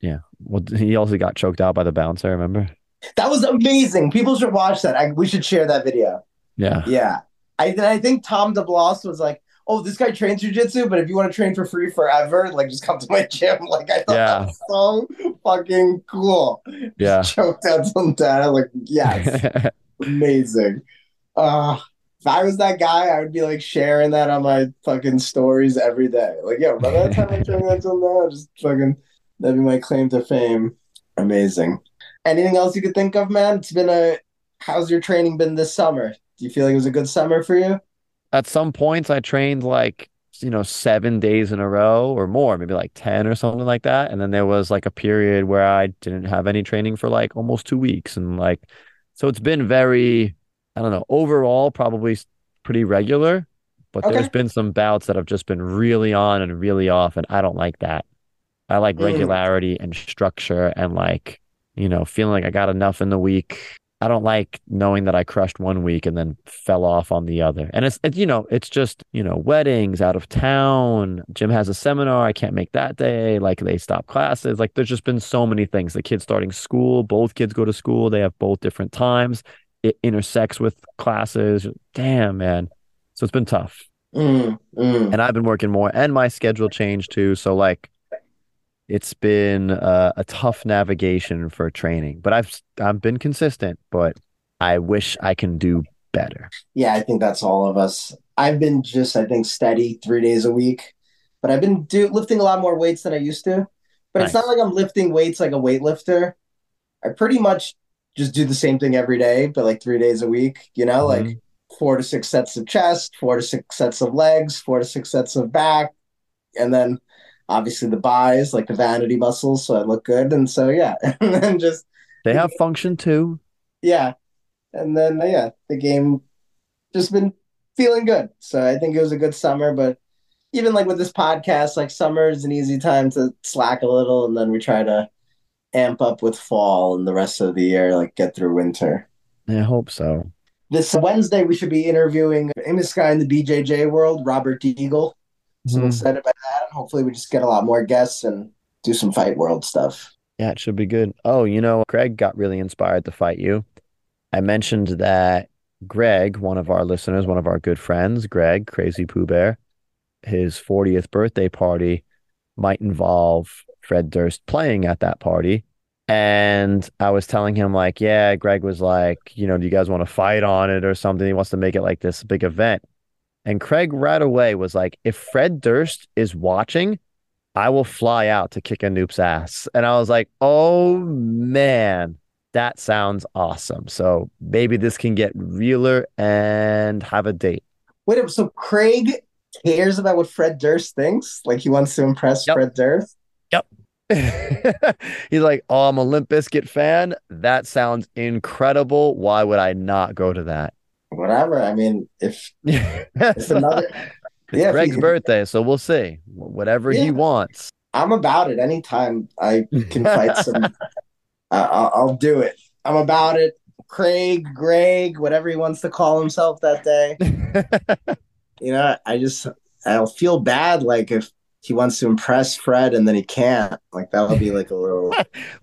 Yeah. Well, he also got choked out by the bouncer. Remember? That was amazing. People should watch that. I, we should share that video. Yeah. Yeah. I I think Tom DeBlass was like, oh, this guy trains jujitsu, but if you want to train for free forever, like just come to my gym. Like I thought Yeah. that was so fucking cool. Yeah. Choked out some dad. Like, yeah, amazing. Uh if I was that guy, I would be like sharing that on my fucking stories every day. Like, yeah, remember that time I trained till now? Just fucking that'd be my claim to fame. Amazing. Anything else you could think of, man? It's been a how's your training been this summer? Do you feel like it was a good summer for you? At some points, I trained like you know seven days in a row or more, maybe like ten or something like that. And then there was like a period where I didn't have any training for like almost two weeks, and like so it's been very I don't know overall probably pretty regular, but Okay. there's been some bouts that have just been really on and really off, and I don't like that. I like Mm. regularity and structure and like you know feeling like I got enough in the week. I don't like knowing that I crushed one week and then fell off on the other. And it's, you know, it's just, you know, weddings out of town. Jim has a seminar. I can't make that day. Like they stop classes. Like there's just been so many things. The kids starting school, both kids go to school. They have both different times. It intersects with classes. Damn, man. So it's been tough. Mm, mm. And I've been working more and my schedule changed too. So like it's been uh, a tough navigation for training, but I've I've been consistent, but I wish I can do better. Yeah, I think that's all of us. I've been just, I think, steady three days a week, but I've been do, lifting a lot more weights than I used to. But it's not like I'm lifting weights like a weightlifter. I pretty much just do the same thing every day, but like three days a week, you know, like Mhm. four to six sets of chest, four to six sets of legs, four to six sets of back, and then obviously the buys, like the vanity muscles, so I look good. And so, yeah, and then just They have function too. yeah. And then yeah, the game just been feeling good. So I think it was a good summer, but even like with this podcast, like summer is an easy time to slack a little and then we try to amp up with fall and the rest of the year, like get through winter. I hope so. This Wednesday we should be interviewing a famous guy in the BJJ world, Robert Degle. So I'm Mhm. excited about that. And hopefully we just get a lot more guests and do some fight world stuff. Yeah, it should be good. Oh, you know, Greg got really inspired to fight you. I mentioned that Greg, one of our listeners, one of our good friends, Greg, Crazy Pooh Bear, his 40th birthday party might involve Fred Durst playing at that party. And I was telling him, like, yeah, Greg was like, you know, do you guys want to fight on it or something? He wants to make it like this big event. And Craig right away was like, if Fred Durst is watching, I will fly out to kick a noob's ass. And I was like, oh man, that sounds awesome. So maybe this can get realer and have a date. Wait, so Craig cares about what Fred Durst thinks? Like he wants to impress Yep. Fred Durst? Yep. He's like, oh, I'm a Limp Bizkit fan. That sounds incredible. Why would I not go to that? Whatever. I mean, if it's another- It's Yeah, Greg's he- birthday, so we'll see. Wh- Whatever he wants. I'm about it, anytime I can fight some, I I'll, I'll do it. I'm about it. Craig, Greg, whatever he wants to call himself that day. You know, I just I'll feel bad like if he wants to impress Fred and then he can't. Like that would be like a little.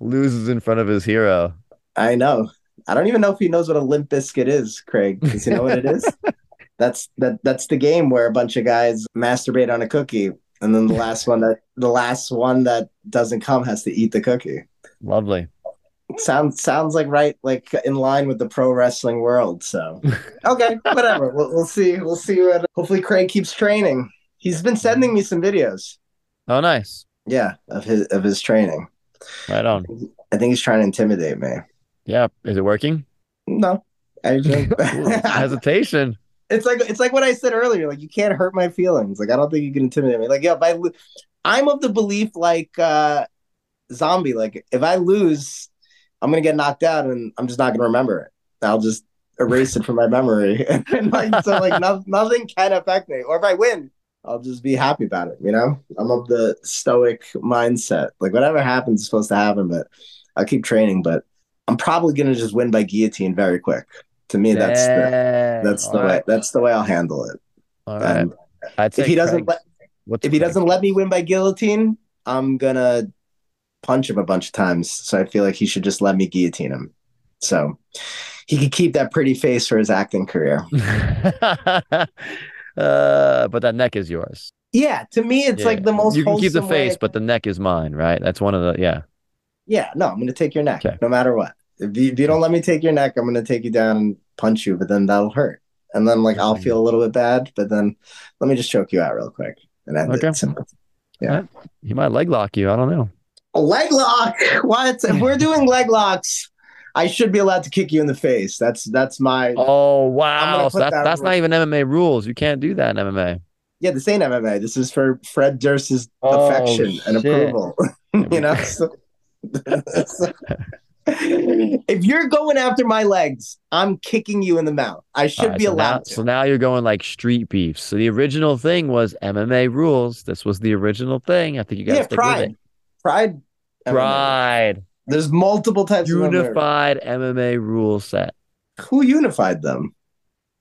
Loses in front of his hero. I know. I don't even know if he knows what a limp biscuit is, Craig. Does he know what it is? That's that. That's the game where a bunch of guys masturbate on a cookie, and then the last one that the last one that doesn't come has to eat the cookie. Lovely. Sounds sounds like right, like in line with the pro wrestling world. So okay, whatever. We'll, we'll see. We'll see what. Hopefully, Craig keeps training. He's been sending me some videos. Oh, nice. Yeah, of his of his training. Right on. I think he's trying to intimidate me. Yeah. Is it working? No, I just, hesitation. it's like it's like what I said earlier. Like you can't hurt my feelings. Like I don't think you can intimidate me. Like yeah, if I lo- I'm of the belief like uh zombie. Like if I lose, I'm gonna get knocked out, and I'm just not gonna remember it. I'll just erase it from my memory, and like so like no, nothing can affect me. Or if I win, I'll just be happy about it. You know, I'm of the stoic mindset. Like whatever happens is supposed to happen, but I'll keep training. But I'm probably gonna just win by guillotine very quick. To me, that's the Dang. that's the All way that's the way I'll handle it. All right. Um, if he doesn't Craig's- let, if he Craig's? doesn't let me win by guillotine, I'm gonna punch him a bunch of times. So I feel like he should just let me guillotine him. So he could keep that pretty face for his acting career. uh, but that neck is yours. Yeah, to me, it's Yeah. like the most. You can keep the face, but the neck is mine, right? That's one of the yeah. yeah, no, I'm gonna take your neck Okay. no matter what. If you, if you don't let me take your neck, I'm gonna take you down and punch you, but then that'll hurt. And then like I'll feel a little bit bad, but then let me just choke you out real quick and end Okay. it. Simple. He might leg lock you. I don't know. A leg lock. What? If we're doing leg locks, I should be allowed to kick you in the face. That's that's my Oh wow! So put that's that that's not even MMA rules. You can't do that in MMA. yeah. This ain't MMA. This is for Fred Durst's Oh, affection and approval. you know. So- so- if you're going after my legs, I'm kicking you in the mouth. I should right, be so now, allowed to. so now you're going like street beef. So the original thing was MMA rules. This was the original thing. I think you guys yeah, pride. Pride. MMA. Pride, There's multiple types of MMA. unified MMA rule set. Who unified them?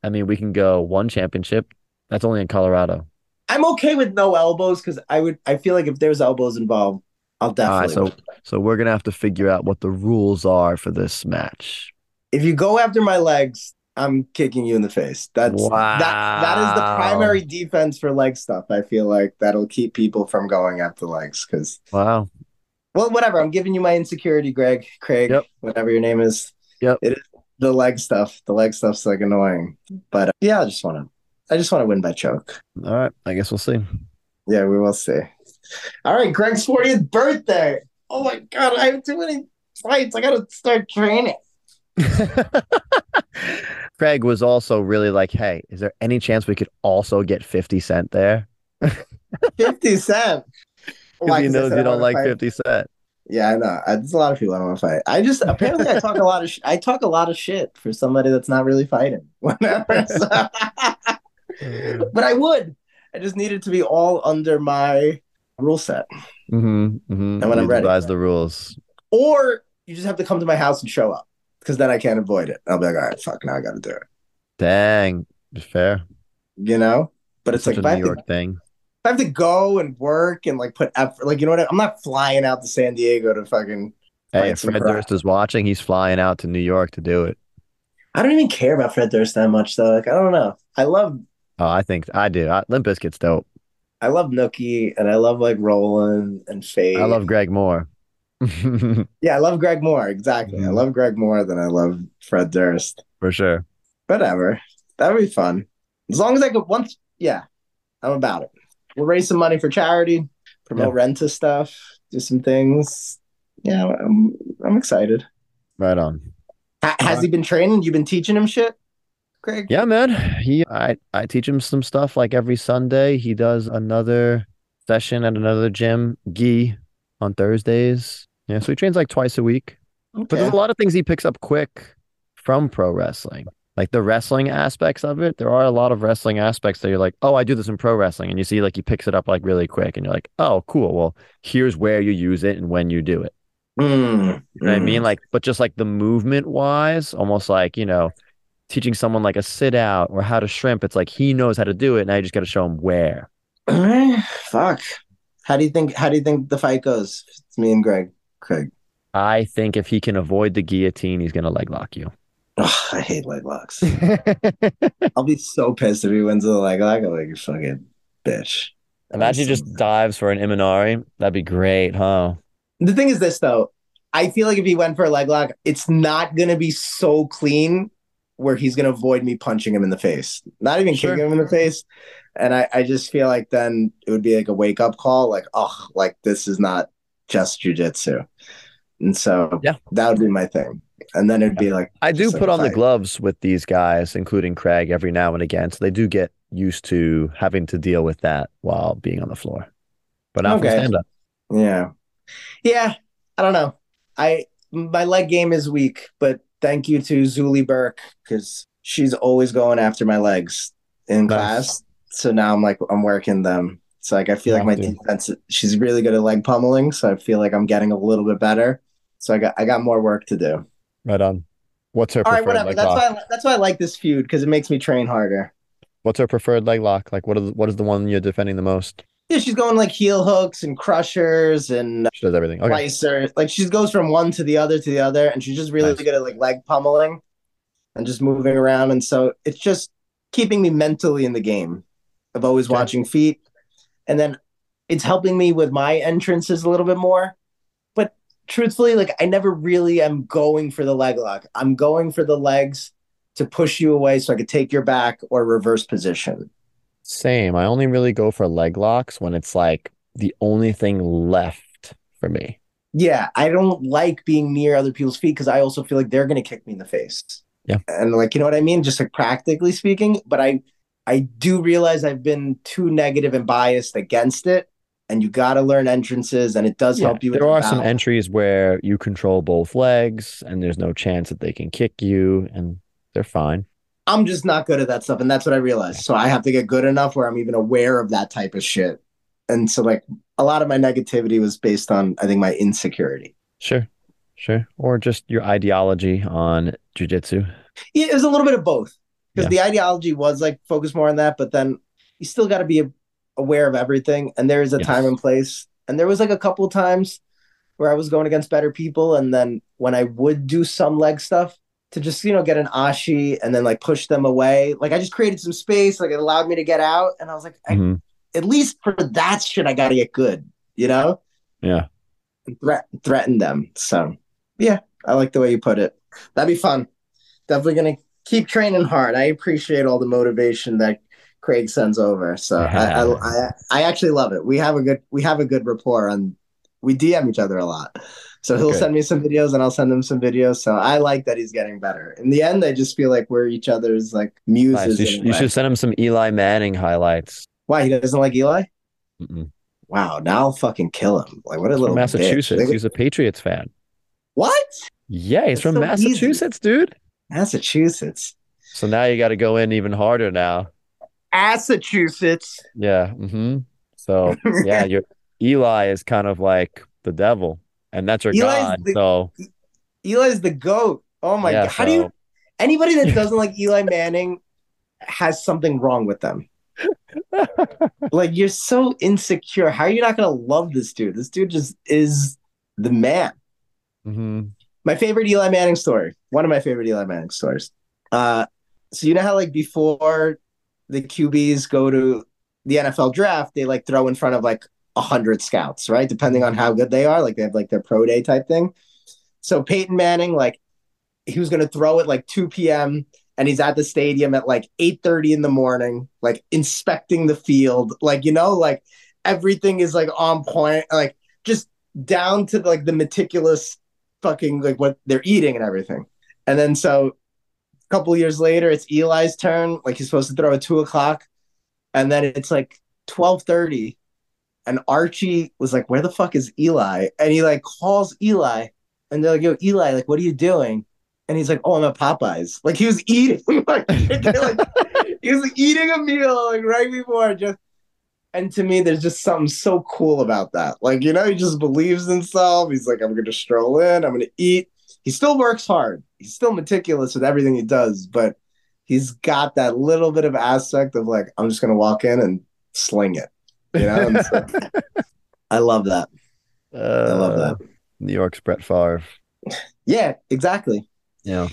I mean, we can go one championship. That's only in Colorado. I'm okay with no elbows because I would. I feel like if there's elbows involved, I'll All right, definitely. so so we're gonna have to figure out what the rules are for this match. if you go after my legs, I'm kicking you in the face. That's that that is the primary defense for leg stuff. I feel like that'll keep people from going after legs because Wow. well, whatever. I'm giving you my insecurity, Greg, Craig, Yep. whatever your name is. Yep. It is the leg stuff. The leg stuff's like annoying. But uh, yeah, I just want to I just want to win by choke. All right. I guess we'll see. Yeah, we will see. All right, Greg's 40th birthday. Oh my god, I have too many fights. I gotta start training. Craig was also really like, "Hey, is there any chance we could also get Fifty Cent there?" 50 Cent. Why? he knows you don't like fight- Fifty Cent. Yeah, I know. There's a lot of people I don't want to fight. I just apparently I talk a lot of sh- I talk a lot of shit for somebody that's not really fighting. Whatever. So- but I would. I just needed to be all under my rule set. Mm-hmm, mm-hmm. And when I'm ready. devise the rules. Or you just have to come to my house and show up because then I can't avoid it. I'll be like, all right, fuck, now I got to do it. Dang, fair. You know. But it's Such like a New have to, York thing. I have to go and work and like put effort, like you know what? I, I'm not flying out to San Diego to fucking. Hey, if Fred. Durst is watching, he's flying out to New York to do it. I don't even care about Fred Durst that much though. Like I don't know. I love Oh, I think I do. I, Limp Bizkit's dope. I love Nookie and I love like Rollin' and Fade. I love Greg Moore. Yeah, I love Greg Moore. Exactly. I Mhm. love Greg Moore than I love Fred Durst. For sure. Whatever. That would be fun. As long as I could once yeah, I'm about it. We'll raise some money for charity. promote Yeah. Renta stuff, do some things. Yeah, I'm I'm excited. Right on. Ha- has he been training? You've been teaching him shit, Yeah, man. He I I teach him some stuff like every Sunday. He does another session at another gym, Gi, on Thursdays. Yeah, so he trains like twice a week. But there's a lot of things he picks up quick from pro wrestling. Like the wrestling aspects of it. There are a lot of wrestling aspects that you're like, oh, I do this in pro wrestling. And you see like he picks it up like really quick and you're like, oh, cool. Well, here's where you use it and when you do it. Mm, You know what I mm. mean? Like, but just like the movement wise, almost like, you know, teaching someone like a sit out or how to shrimp. It's like he knows how to do it. Now you just got to show him where. Fuck. How do you think? How do you think the fight goes? It's me and Greg. Craig. I think if he can avoid the guillotine, he's to leg lock you. Ugh, I hate leg locks. I'll be so pissed if he wins the leg lock. I'm like, you fucking bitch. Imagine he just dives for an Imanari. That'd be great, huh? The thing is this though, I feel like if he went for a leg lock, it's not gonna be so clean where he's gonna avoid me punching him in the face. Not even Sure. kicking him in the face. And I, I just feel like then it would be like a wake up call, like, oh, like this is not just jujitsu. And so Yeah. that would be my thing. And then it'd be like I do like put on the gloves with these guys, including Craig, every now and again. So they do get used to having to deal with that while being on the floor. But not Okay. stand up. Yeah. Yeah. I don't know. I my leg game is weak, but thank you to Zuli Burke because she's always going after my legs in Nice. class. So now I'm like I'm working them. So like I feel like my to. defense she's really good at leg pummeling, so I feel like I'm getting a little bit better. So I got I got more work to do. Right on. What's her All right, preferred whatever. leg That's lock? why I, that's why I like this feud because it makes me train harder. What's her preferred leg lock? Like, what is what is the one you're defending the most? Yeah, she's going like heel hooks and crushers and She does everything. Okay. slicer. Like she goes from one to the other to the other, and she's just really Nice. good at like leg pummeling and just moving around. And so it's just keeping me mentally in the game of always Okay. watching feet. And then it's helping me with my entrances a little bit more. But truthfully, like I never really am going for the leg lock. I'm going for the legs to push you away so I could take your back or reverse position. Same. I only really go for leg locks when it's like the only thing left for me. yeah, I don't like being near other people's feet because I also feel like they're gonna kick me in the face. Yeah. And like, you know what I mean? Just like practically speaking. But I I do realize I've been too negative and biased against it. And you gotta learn entrances and it does Yeah, help you with there the are some entries where you control both legs and there's no chance that they can kick you and they're fine. I'm just not good at that stuff. And that's what I realized. So I have to get good enough where I'm even aware of that type of shit. And so like a lot of my negativity was based on I think my insecurity. Sure. Sure. Or just your ideology on jujitsu. Yeah, it was a little bit of both because Yeah. the ideology was like focus more on that, but then you still got to be aware of everything, and there is a Yes. time and place. And there was like a couple times where I was going against better people, and then when I would do some leg stuff to just you know get an ashi and then like push them away, like I just created some space, like it allowed me to get out, and I was like, I, Mhm. at least for that shit, I got to get good, you know, Yeah. and threat threaten them. So yeah, I like the way you put it. That'd be fun. Definitely gonna keep training hard. I appreciate all the motivation that Craig sends over. So I, I, I I actually love it. We have a good we have a good rapport and we DM each other a lot. So he'll Good. send me some videos and I'll send him some videos. So I like that he's getting better. In the end, I just feel like we're each other's like muses. Nice. You, sh- you should send him some Eli Manning highlights. Why he doesn't like Eli? Mm-mm. Wow, now I'll fucking kill him. Like what a From little Massachusetts. Bitch. He's a Patriots fan. What? Yeah, he's That's from so easy. Massachusetts, dude. Massachusetts. So now you got to go in even harder now. Massachusetts. Yeah. Mm-hmm. So yeah, your Eli is kind of like the devil, and that's your Eli's god. the- so Eli's the goat. Oh my Yeah, god. How do you anybody that doesn't like Eli Manning has something wrong with them. Like you're so insecure. How are you not gonna love this dude? This dude just is the man. Mhm. My favorite Eli Manning story. One of my favorite Eli Manning stories. Uh so you know how like before the QBs go to the NFL draft, they like throw in front of like a hundred scouts, right? Depending on how good they are. Like they have like their pro day type thing. So Peyton Manning, like he was gonna throw at like 2 p.m. and he's at the stadium at like 8:30 in the morning, like inspecting the field, like you know, like everything is like on point, like just down to like the meticulous fucking like what they're eating and everything. And then so a couple years later, it's Eli's turn. Like he's supposed to throw at two o'clock, and then it's like twelve thirty, and Archie was like, "Where the fuck is Eli?" And he like calls Eli, and they're like, "Yo, Eli, like, what are you doing?" And he's like, "Oh, I'm at Popeyes." Like he was eating, like, like he was eating a meal like right before just. And to me, there's just something so cool about that. Like, you know, he just believes in himself. He's like, I'm to stroll in, I'm to eat. He still works hard. He's still meticulous with everything he does, but he's got that little bit of aspect of like, I'm just to walk in and sling it. You know? so, I love that. Uh, I love that. New York's Brett Favre. Yeah, exactly. Yeah.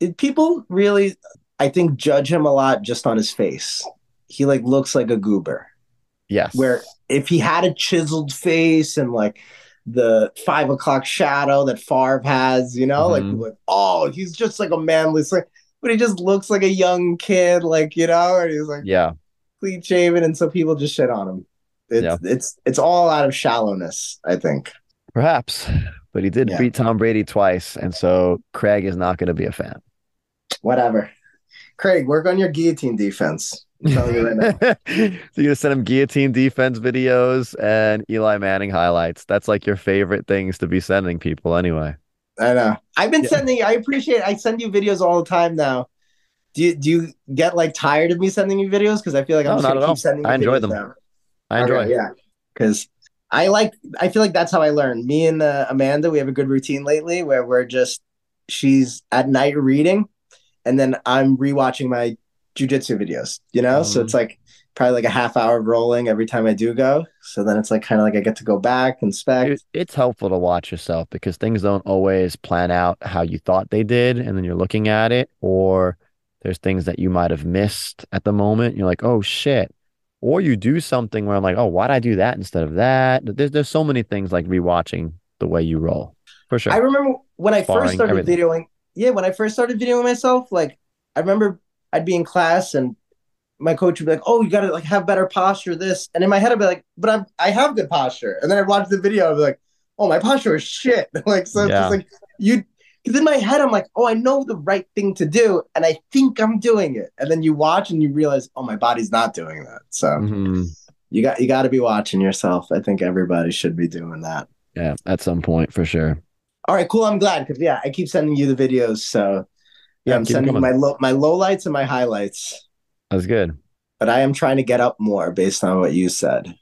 It, people really, I think, judge him a lot just on his face. He like looks like a goober. Yes. Where if he had a chiseled face and like the five o'clock shadow that Favre has, you know, Mhm. like, like oh, he's just like a manly, but he just looks like a young kid, like you know, and he's like Yeah. Clean shaven, and so people just shit on him. It's Yeah. it's it's all out of shallowness, I think. Perhaps. But he did Yeah. beat Tom Brady twice. And so Craig is not going to be a fan. Whatever. Craig, work on your guillotine defense. I'm telling you right now. so you're gonna send him guillotine defense videos and Eli Manning highlights. That's like your favorite things to be sending people anyway. I know. I've been Yeah. sending. I appreciate. I send you videos all the time now. Do you do you get like tired of me sending you videos? Because I feel like I'm No, just not gonna at keep all. sending. You videos. I enjoy them. now. I enjoy. Okay, yeah, because I like. I feel like that's how I learn. Me and uh, Amanda, we have a good routine lately where we're just. She's at night reading, and then I'm rewatching my jujitsu videos. You know, so Mhm. it's like probably like a half hour of rolling every time I do go. So then it's like kind of like I get to go back inspect. It's helpful to watch yourself because things don't always plan out how you thought they did, and then you're looking at it, or there's things that you might have missed at the moment. You're like, oh shit. Or you do something where I'm like, oh, why'd I do that instead of that? There's there's so many things like rewatching the way you roll. For sure. I remember when I first started everything. videoing. Yeah, when I first started videoing myself, like I remember I'd be in class and my coach would be like, "Oh, you gotta like have better posture." This, and in my head I'd be like, "But I'm I have good posture." And then I'd watch the video, I'd be like, "Oh, my posture is shit." like so, it's Yeah. just like you. Because in my head I'm like, "Oh, I know the right thing to do, and I think I'm doing it." And then you watch and you realize, "Oh, my body's not doing that." So Mhm. you got you got to be watching yourself. I think everybody should be doing that. Yeah, at some point for sure. All right, cool. I'm glad because yeah, I keep sending you the videos. So yeah, Yeah, I'm sending my low my lowlights and my highlights. That's good. But I am trying to get up more based on what you said.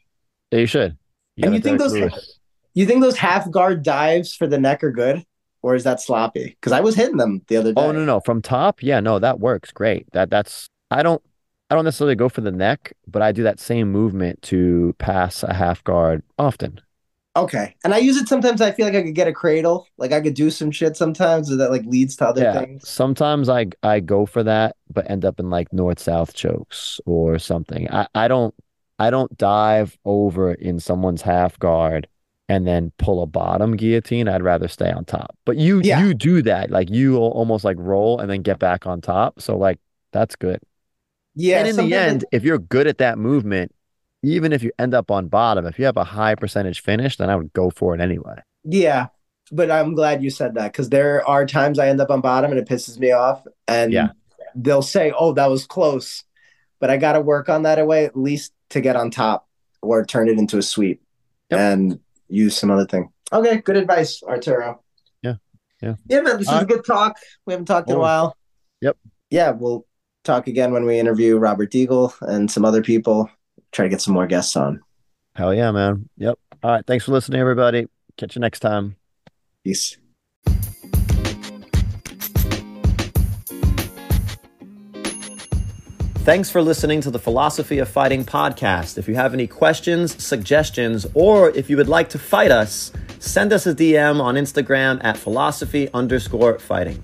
Yeah, you should. And you think those-. You think those half guard dives for the neck are good, or is that sloppy? Because I was hitting them the other day. Oh no, no, from top, yeah, no, that works great. That that's I don't I don't necessarily go for the neck, but I do that same movement to pass a half guard often. Okay, and I use it sometimes. I feel like I could get a cradle, like I could do some shit sometimes that like leads to other Yeah, things. sometimes I I go for that, but end up in like north south chokes or something. I I don't I don't dive over in someone's half guard and then pull a bottom guillotine. I'd rather stay on top. But you Yeah. you do that, like you will almost like roll and then get back on top. So like that's good. Yeah, and in the sometimes end, if you're good at that movement, even if you end up on bottom, if you have a high percentage finish, then I would go for it anyway. Yeah, but I'm glad you said that because there are times I end up on bottom and it pisses me off, and Yeah. they'll say, "Oh, that was close," but I got to work on that away at least to get on top or turn it into a sweep Yep. and use some other thing. Okay, good advice, Arturo. Yeah, yeah. yeah, man. This All is uh, a good talk. We haven't talked in a oh. while. Yep. Yeah, we'll talk again when we interview Robert Degle and some other people. Try to get some more guests on. Hell yeah, man. Yep. All right. Thanks for listening, everybody. Catch you next time. Peace. Thanks for listening to the Philosophy of Fighting podcast. If you have any questions, suggestions, or if you would like to fight us, send us a DM on Instagram at philosophy underscore fighting.